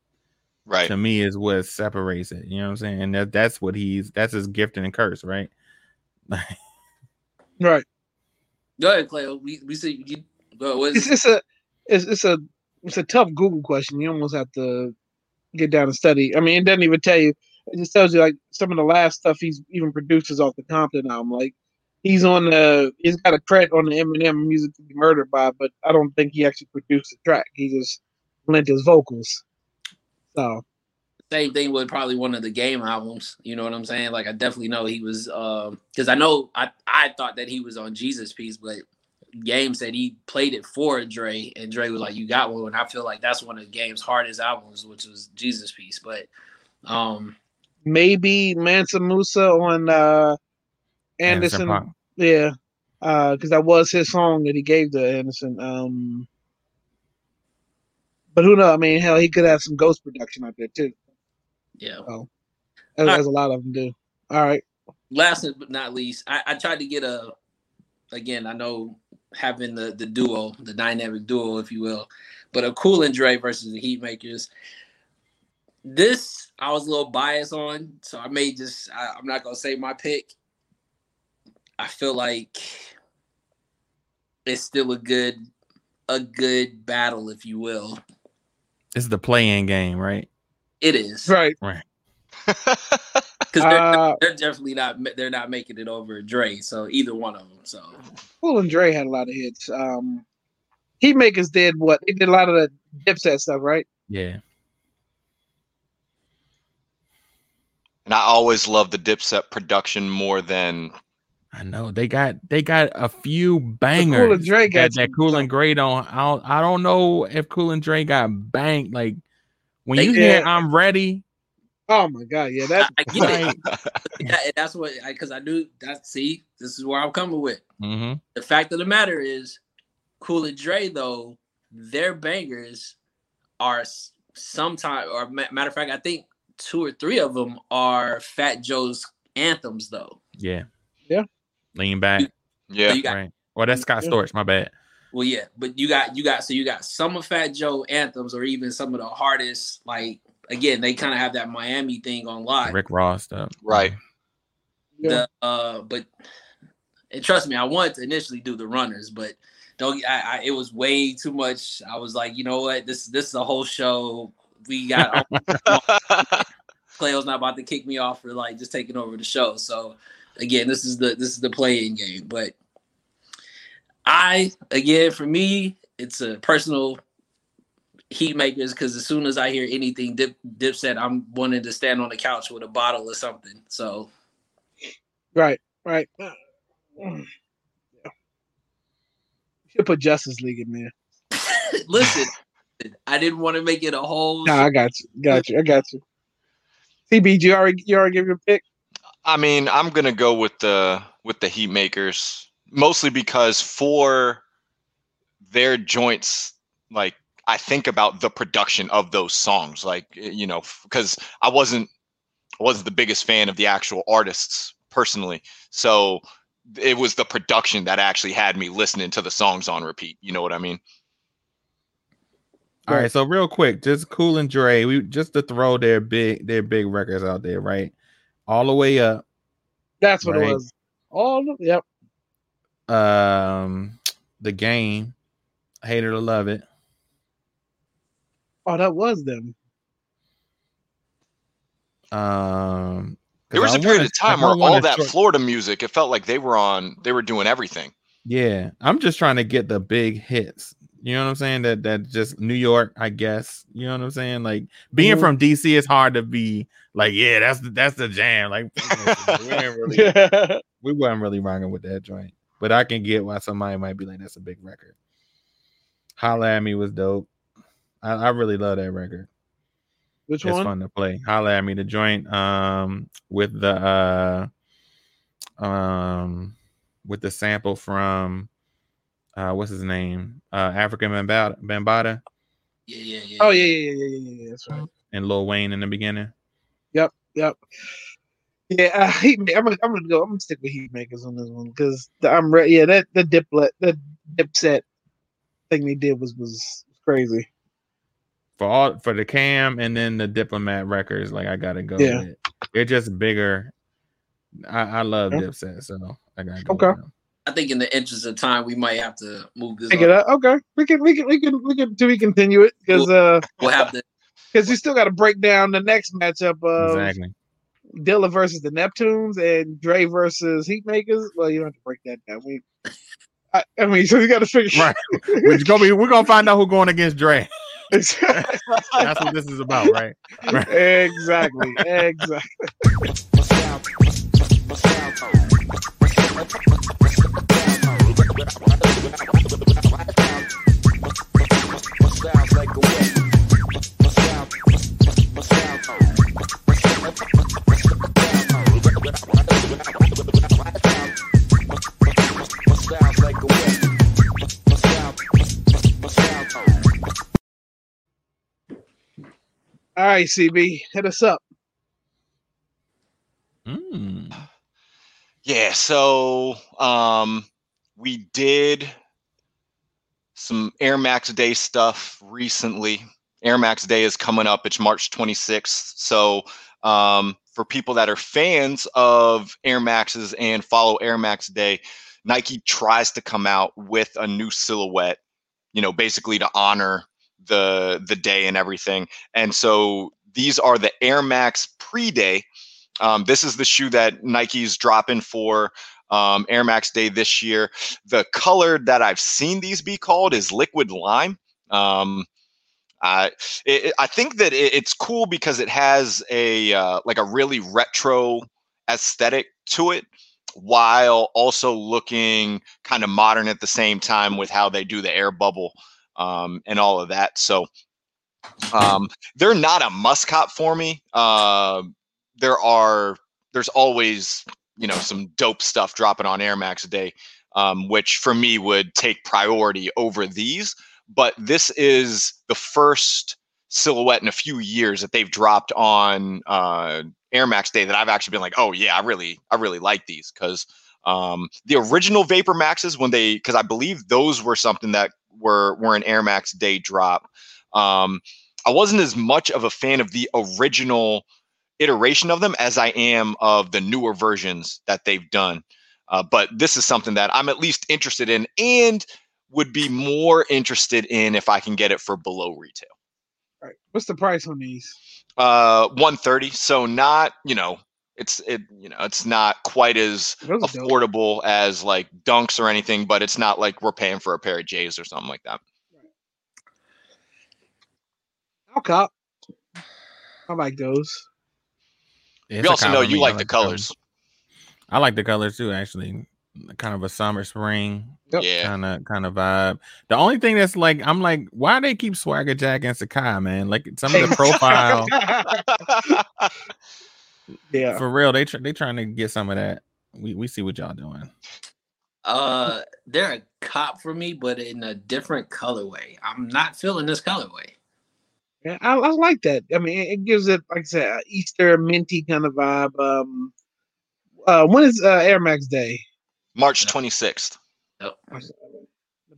B: Right.
C: to me is what separates it. You know what I'm saying? And that that's what he's that's his gift and curse, right?
A: Right.
D: go ahead, Clay. We we see you go what
A: It's it's a it's, it's a it's a tough Google question. You almost have to get down and study. I mean, it doesn't even tell you. it just tells you like some of the last stuff he's even produces off the Compton album. Like he's on the he's got a credit on the Eminem music to be murdered by, but I don't think he actually produced the track. He just lent his vocals. So
D: same thing with probably one of the game albums. You know what I'm saying? Like I definitely know he was because I know I I thought that he was on Jesus Piece, but Game said he played it for Dre, and Dre was like, "You got one." And I feel like that's one of Game's hardest albums, which was Jesus Piece. But um
A: maybe Mansa Musa on uh
C: Anderson
A: Anderson.
C: Paak.
A: yeah. Uh, because that was his song that he gave to Anderson. Um, but who knows? I mean, hell, he could have some ghost production out there too,
D: yeah.
A: as, as a lot of them do. All right,
D: last but not least, I, I tried to get a again, I know having the the duo, the dynamic duo, if you will, but a cool and Dre versus the Heat Makers. This I was a little biased on, so I may just I, I'm not gonna say my pick. I feel like it's still a good a good battle, if you will.
C: This is the play-in game, right?
D: It is
A: right. Right.
D: because they're,
A: Uh,
D: they're definitely not they're not making it over Dre. So either one of them. So
A: Cool and Dre had a lot of hits. Um, Heat Makers did what? They did a lot of the Dipset stuff, right?
C: Yeah.
B: and I always love the Dipset production more than
C: I know they got they got a few bangers.
A: Cool and Dre got
C: that, that
A: some-
C: Cool and Dre don't. I don't. I don't know if Cool and Dre got banged. Like when
D: They
C: you hear "I'm Ready,"
A: Oh my god, yeah, that's
D: I, I get it. Yeah, that's what I because I, knew that. See, this is where I'm coming with.
C: hmm
D: The fact of the matter is, Cool and Dre though, their bangers are sometimes, or matter of fact, I think two or three of them are Fat Joe's anthems though.
C: yeah,
A: Yeah.
C: Lean back,
B: yeah.
D: You got
C: right? Well, that's Scott
A: Yeah.
C: Storch. My bad.
D: well, yeah, but you got you got so you got some of Fat Joe anthems, or even some of the hardest. Like again, they kind of have that Miami thing on lock.
C: Rick Ross stuff.
B: Right.
A: yeah.
D: the uh but and trust me i wanted to initially do the runners but don't I, I it was way too much i was like you know what this this is a whole show we got Cleo's not about to kick me off for like just taking over the show so again this is the this is the playing game but i again for me it's a personal heat makers because as soon as i hear anything dip dipset i'm wanting to stand on the couch with a bottle or something so
A: Right, right. Uh, mm. Should put Justice League in there.
D: Listen, I didn't want to make it a whole.
A: No, I got you, got you, I got you. CB, you already you already give your pick.
B: I mean, I'm gonna go with the with the Heat Makers mostly because for their joints, like I think about the production of those songs, like eh, you know, because I wasn't I wasn't the biggest fan of the actual artists personally, so it was the production that actually had me listening to the songs on repeat. You know what I mean?
C: All right, so real quick, just Cool and Dre, we just to throw their big their big records out there, right? All the way up.
A: That's what
C: Right.
A: it was. All of, yep.
C: Um, the game, hate it or love it.
A: Oh, that was them.
C: Um,
B: There was
C: I
B: a period
C: wanna-
B: of time where all that
C: short-
B: Florida music, it felt like they were on, they were doing everything.
C: Yeah, I'm just trying to get the big hits. You know what I'm saying? That that just New York, I guess. You know what I'm saying? Like being
A: Mhm.
C: from DC, it's hard to be like, yeah, that's the that's the jam. Like we, ain't really, we weren't really rocking with that joint, but I can get why somebody might be like, that's a big record. Holla at me was dope. I, I really love that record.
A: Which
C: It's
A: one?
C: fun to play. Holla at me, the joint um with the uh um with the sample from uh what's his name? Uh African Bambaataa, Bambaataa
D: Yeah, yeah, yeah.
A: Oh yeah, yeah, yeah, yeah, yeah, yeah. That's right.
C: and Lil Wayne in the beginning.
A: Yep. Yep. Yeah, uh, heat. I'm gonna, I'm gonna go. I'm gonna stick with Heat Makers on this one because I'm ready. Yeah, that the diplet, the dipset thing they did was was crazy.
C: For all for the cam and then the diplomat records, like I gotta go
A: Yeah.
C: with it. They're just bigger. I, I love
A: Yeah.
C: Dipset, so I gotta go.
A: Okay.
C: With them.
D: I think in the interest of time, we might have to move this.
A: Pick it up. Okay, we can we can we can we can do we continue it because uh
D: We'll have to.
A: because you still got to break down the next matchup of
C: Exactly.
A: Dilla versus the Neptunes and Dre versus Heatmakers. Well, you don't have to break that down. We, I, I mean, so you got to figure.
C: Right. We're gonna be. We're gonna find out who's going against Dre. That's what this is about, right?
A: exactly. Exactly. All right, CB, hit us up.
C: Mm.
B: Yeah, so um we did some Air Max Day stuff recently. Air Max Day is coming up. It's March 26th. So um for people that are fans of Air Maxes and follow Air Max Day, Nike tries to come out with a new silhouette, you know, basically to honor the the day and everything. And so these are the Air Max pre-day. Um, this is the shoe that Nike's dropping for um, Air Max Day this year. The color that I've seen these be called is liquid lime. Um, I it, I think that it, it's cool because it has a uh, like a really retro aesthetic to it, while also looking kind of modern at the same time with how they do the air bubble um, and all of that. So um, they're not a must cop for me. Uh, there are there's always you know some dope stuff dropping on Air Max a day, um, which for me would take priority over these. But this is the first silhouette in a few years that they've dropped on uh, Air Max Day that I've actually been like, oh yeah, I really I really like these because um, the original Vapor Maxes when they because I believe those were something that were were an Air Max Day drop. Um, I wasn't as much of a fan of the original iteration of them as I am of the newer versions that they've done. Uh, but this is something that I'm at least interested in and would be more interested in if I can get it for below retail.
A: All right. What's the price on these?
B: Uh, 130. So not, you know, it's it, you know, it's not quite as
A: are dope.
B: affordable as like dunks or anything, but it's not like we're paying for a pair of J's or something like that.
A: I'll cop. I like those.
C: It's
B: we also know you
C: I
B: like the
C: colors.
B: colors.
C: I like the colors too, actually. Kind of a summer spring
A: Yep.
B: Yeah.
C: kind of kind of vibe. The only thing that's like, I'm like, why they keep Swagger Jack and Sacai, man? Like some of the profile
A: yeah.
C: for real, they tr- they trying to get some of that. We we see what y'all doing.
D: Uh, they're a cop for me, but in a different colorway. I'm not feeling this colorway.
A: Yeah, I, I like that. I mean, it, it gives it, like I said, a Easter minty kind of vibe. Um, uh, when is uh, Air Max Day?
B: March 26th.
A: The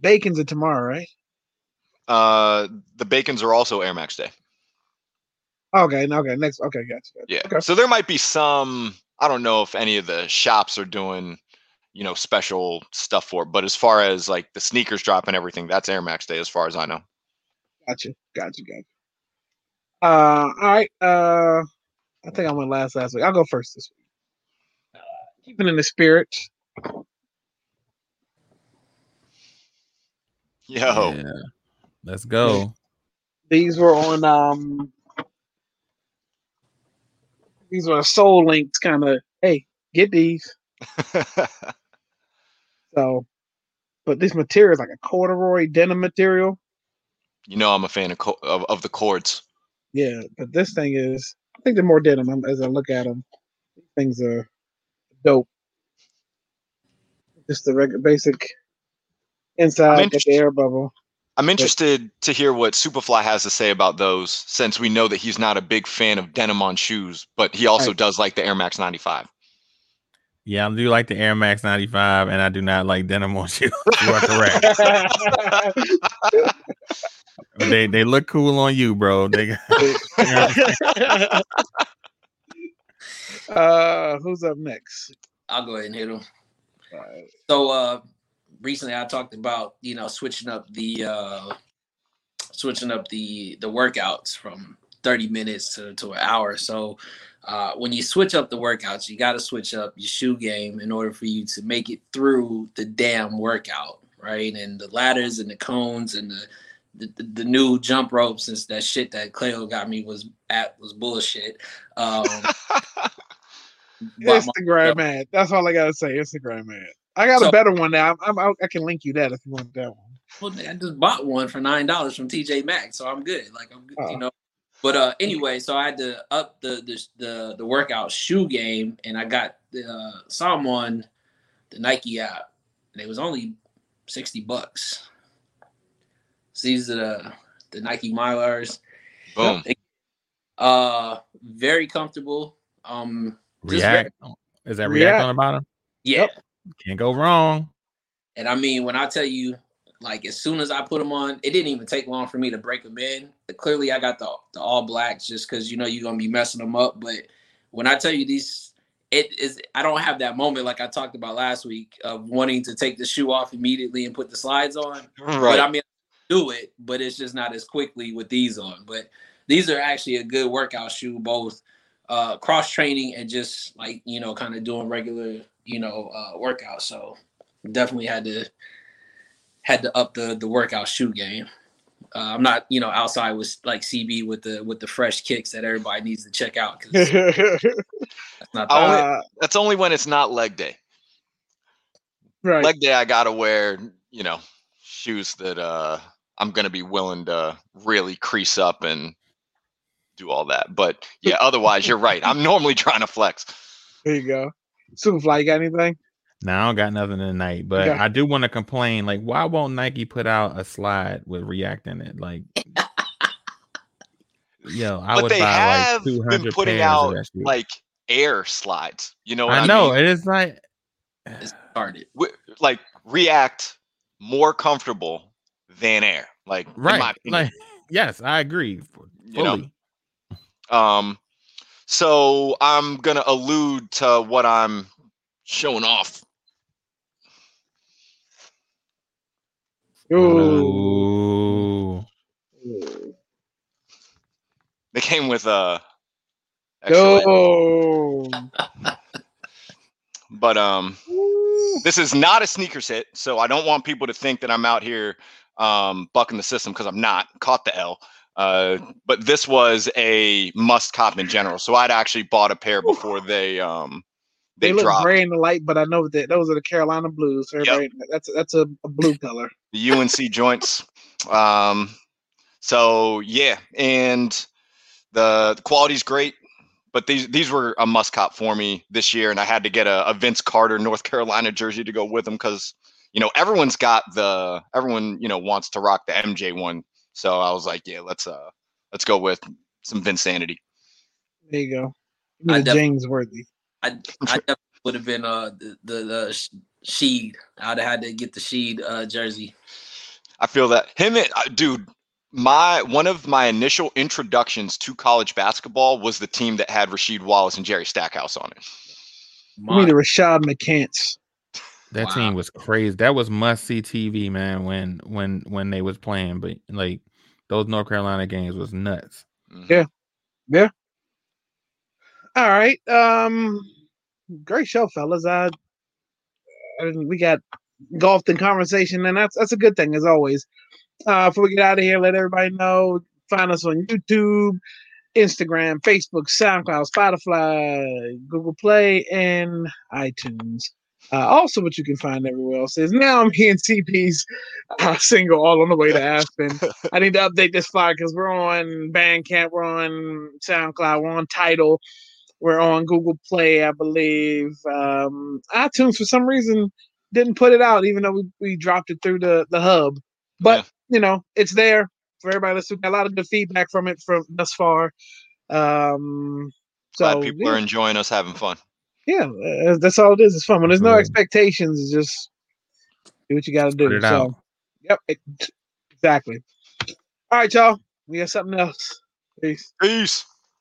A: Bacon's are tomorrow, right?
B: Uh, the Bacons are also Air Max Day.
A: Okay, okay, next. Okay, gotcha. gotcha.
B: Yeah.
A: Okay.
B: So there might be some. I don't know if any of the shops are doing, you know, special stuff for it. But as far as like the sneakers drop and everything, that's Air Max Day, as far as I know.
A: Gotcha, gotcha, gotcha. Uh, all right. Uh, I think I went last last week. I'll go first this week. Uh, keeping in the spirit.
B: Yo.
C: Yeah. Let's go.
A: These were on um. These were soul links, kind of. Hey, get these. So, but this material is like a corduroy denim material.
B: you know, I'm a fan of co- of, of the chords.
A: Yeah, but this thing is. I think they're more denim um, as I look at them. Things are dope. Just the regular basic inside, got the air bubble.
B: I'm interested to hear what Superfly has to say about those, since we know that he's not a big fan of denim on shoes, but he also
A: Right.
B: does like the Air Max 95.
C: Yeah, I do like the Air Max 95, and I do not like denim on shoes. you are correct. they they look cool on you, bro. They
A: uh, who's up next?
D: I'll go ahead and hit them.
A: Alright.
D: So uh recently I talked about, you know, switching up the uh switching up the the workouts from 30 minutes to, to an hour. So uh, when you switch up the workouts, you got to switch up your shoe game in order for you to make it through the damn workout, right? And the ladders and the cones and the the, the, new jump ropes since that shit that Cleo got me was at was bullshit. Um,
A: Instagram man, that's all I gotta say. Instagram man. I got so, a better one now. I'm, I'm, i can link you that if you want that one.
D: Well, I just bought one for nine dollars from TJ Maxx, so I'm good. Like I'm, good, you know. But uh, anyway, so I had to up the the the, the workout shoe game, and I got the uh, saw them on the Nike app, and it was only sixty bucks. So these are the the Nike Milers.
B: Boom.
D: Uh, very comfortable. Um,
C: React very, is that React, React on the bottom?
D: Yeah, yep.
C: can't go wrong.
D: And I mean, when I tell you, like as soon as I put them on, it didn't even take long for me to break them in. Clearly, I got the the all blacks just because you know you're gonna be messing them up. But when I tell you these, it is I don't have that moment like I talked about last week of wanting to take the shoe off immediately and put the slides on. Right. But I mean, do it, but it's just not as quickly with these on. But these are actually a good workout shoe, both uh, cross training and just like you know, kind of doing regular you know uh, workouts. So definitely had to had to up the the workout shoe game. Uh, I'm not, you know, outside with like CB with the with the fresh kicks that everybody needs to check out. that's
B: not only, that's only when it's not leg day. Right. Leg day, I gotta wear, you know, shoes that uh I'm gonna be willing to really crease up and do all that. But yeah, otherwise, you're right. I'm normally trying to flex.
A: There you go. Superfly, you got anything?
C: No, I don't got nothing tonight, but okay. I do want to complain. Like, why won't Nike put out a slide with React in it? Like, yo, I
B: but would they buy have like been putting out like air slides. You know,
C: I know mean? it is like
D: it started
B: like React more comfortable than air. Like,
C: right? Like, yes, I agree. Fully. You know,
B: um, so I'm gonna allude to what I'm showing off
C: Ooh.
B: They came with a.
A: Uh,
B: but um, this is not a sneakers hit, so I don't want people to think that I'm out here um bucking the system because I'm not. Caught the L. Uh, but this was a must cop in general. So I'd actually bought a pair before they um
A: they, they look gray in the light, but I know that those are the Carolina Blues. Yep. That's that's a, a, blue color.
B: The UNC joints. Um, so yeah, and the, the quality's great, but these these were a must cop for me this year, and I had to get a, a Vince Carter North Carolina jersey to go with them because you know everyone's got the everyone you know wants to rock the MJ one. So I was like, yeah, let's uh let's go with some Vinsanity.
A: There you go. The James Worthy.
D: I I would have been uh the the, the Sheed. I'd have had to get the Sheed uh, jersey.
B: I feel that him, and, uh, dude. My one of my initial introductions to college basketball was the team that had Rasheed Wallace and Jerry Stackhouse on it.
A: My. You mean the Rashad McCants?
C: That wow. team was crazy. That was must see TV, man. When when when they was playing, but like those North Carolina games was nuts.
A: Mm-hmm. Yeah, yeah. All right. Um, great show, fellas. I, I we got golfed in conversation, and that's that's a good thing as always. Uh, before we get out of here, let everybody know. Find us on YouTube, Instagram, Facebook, SoundCloud, Spotify, Google Play, and iTunes. Uh, also, what you can find everywhere else is now I'm hearing CP's uh, single all on the way to Aspen. I need to update this flyer because we're on Bandcamp, we're on SoundCloud, we're on Tidal, We're on Google Play, I believe. Um, iTunes, for some reason, didn't put it out, even though we, we dropped it through the, the hub. But, yeah. you know, it's there for everybody got a lot of good feedback from it from thus far. Um, so
B: Glad people yeah. are enjoying us having fun.
A: Yeah, uh, that's all it is. It's fun. When there's no expectations, it's just do what you got to do. So, out. yep, exactly. All right, y'all. We got something else. Peace.
B: Peace.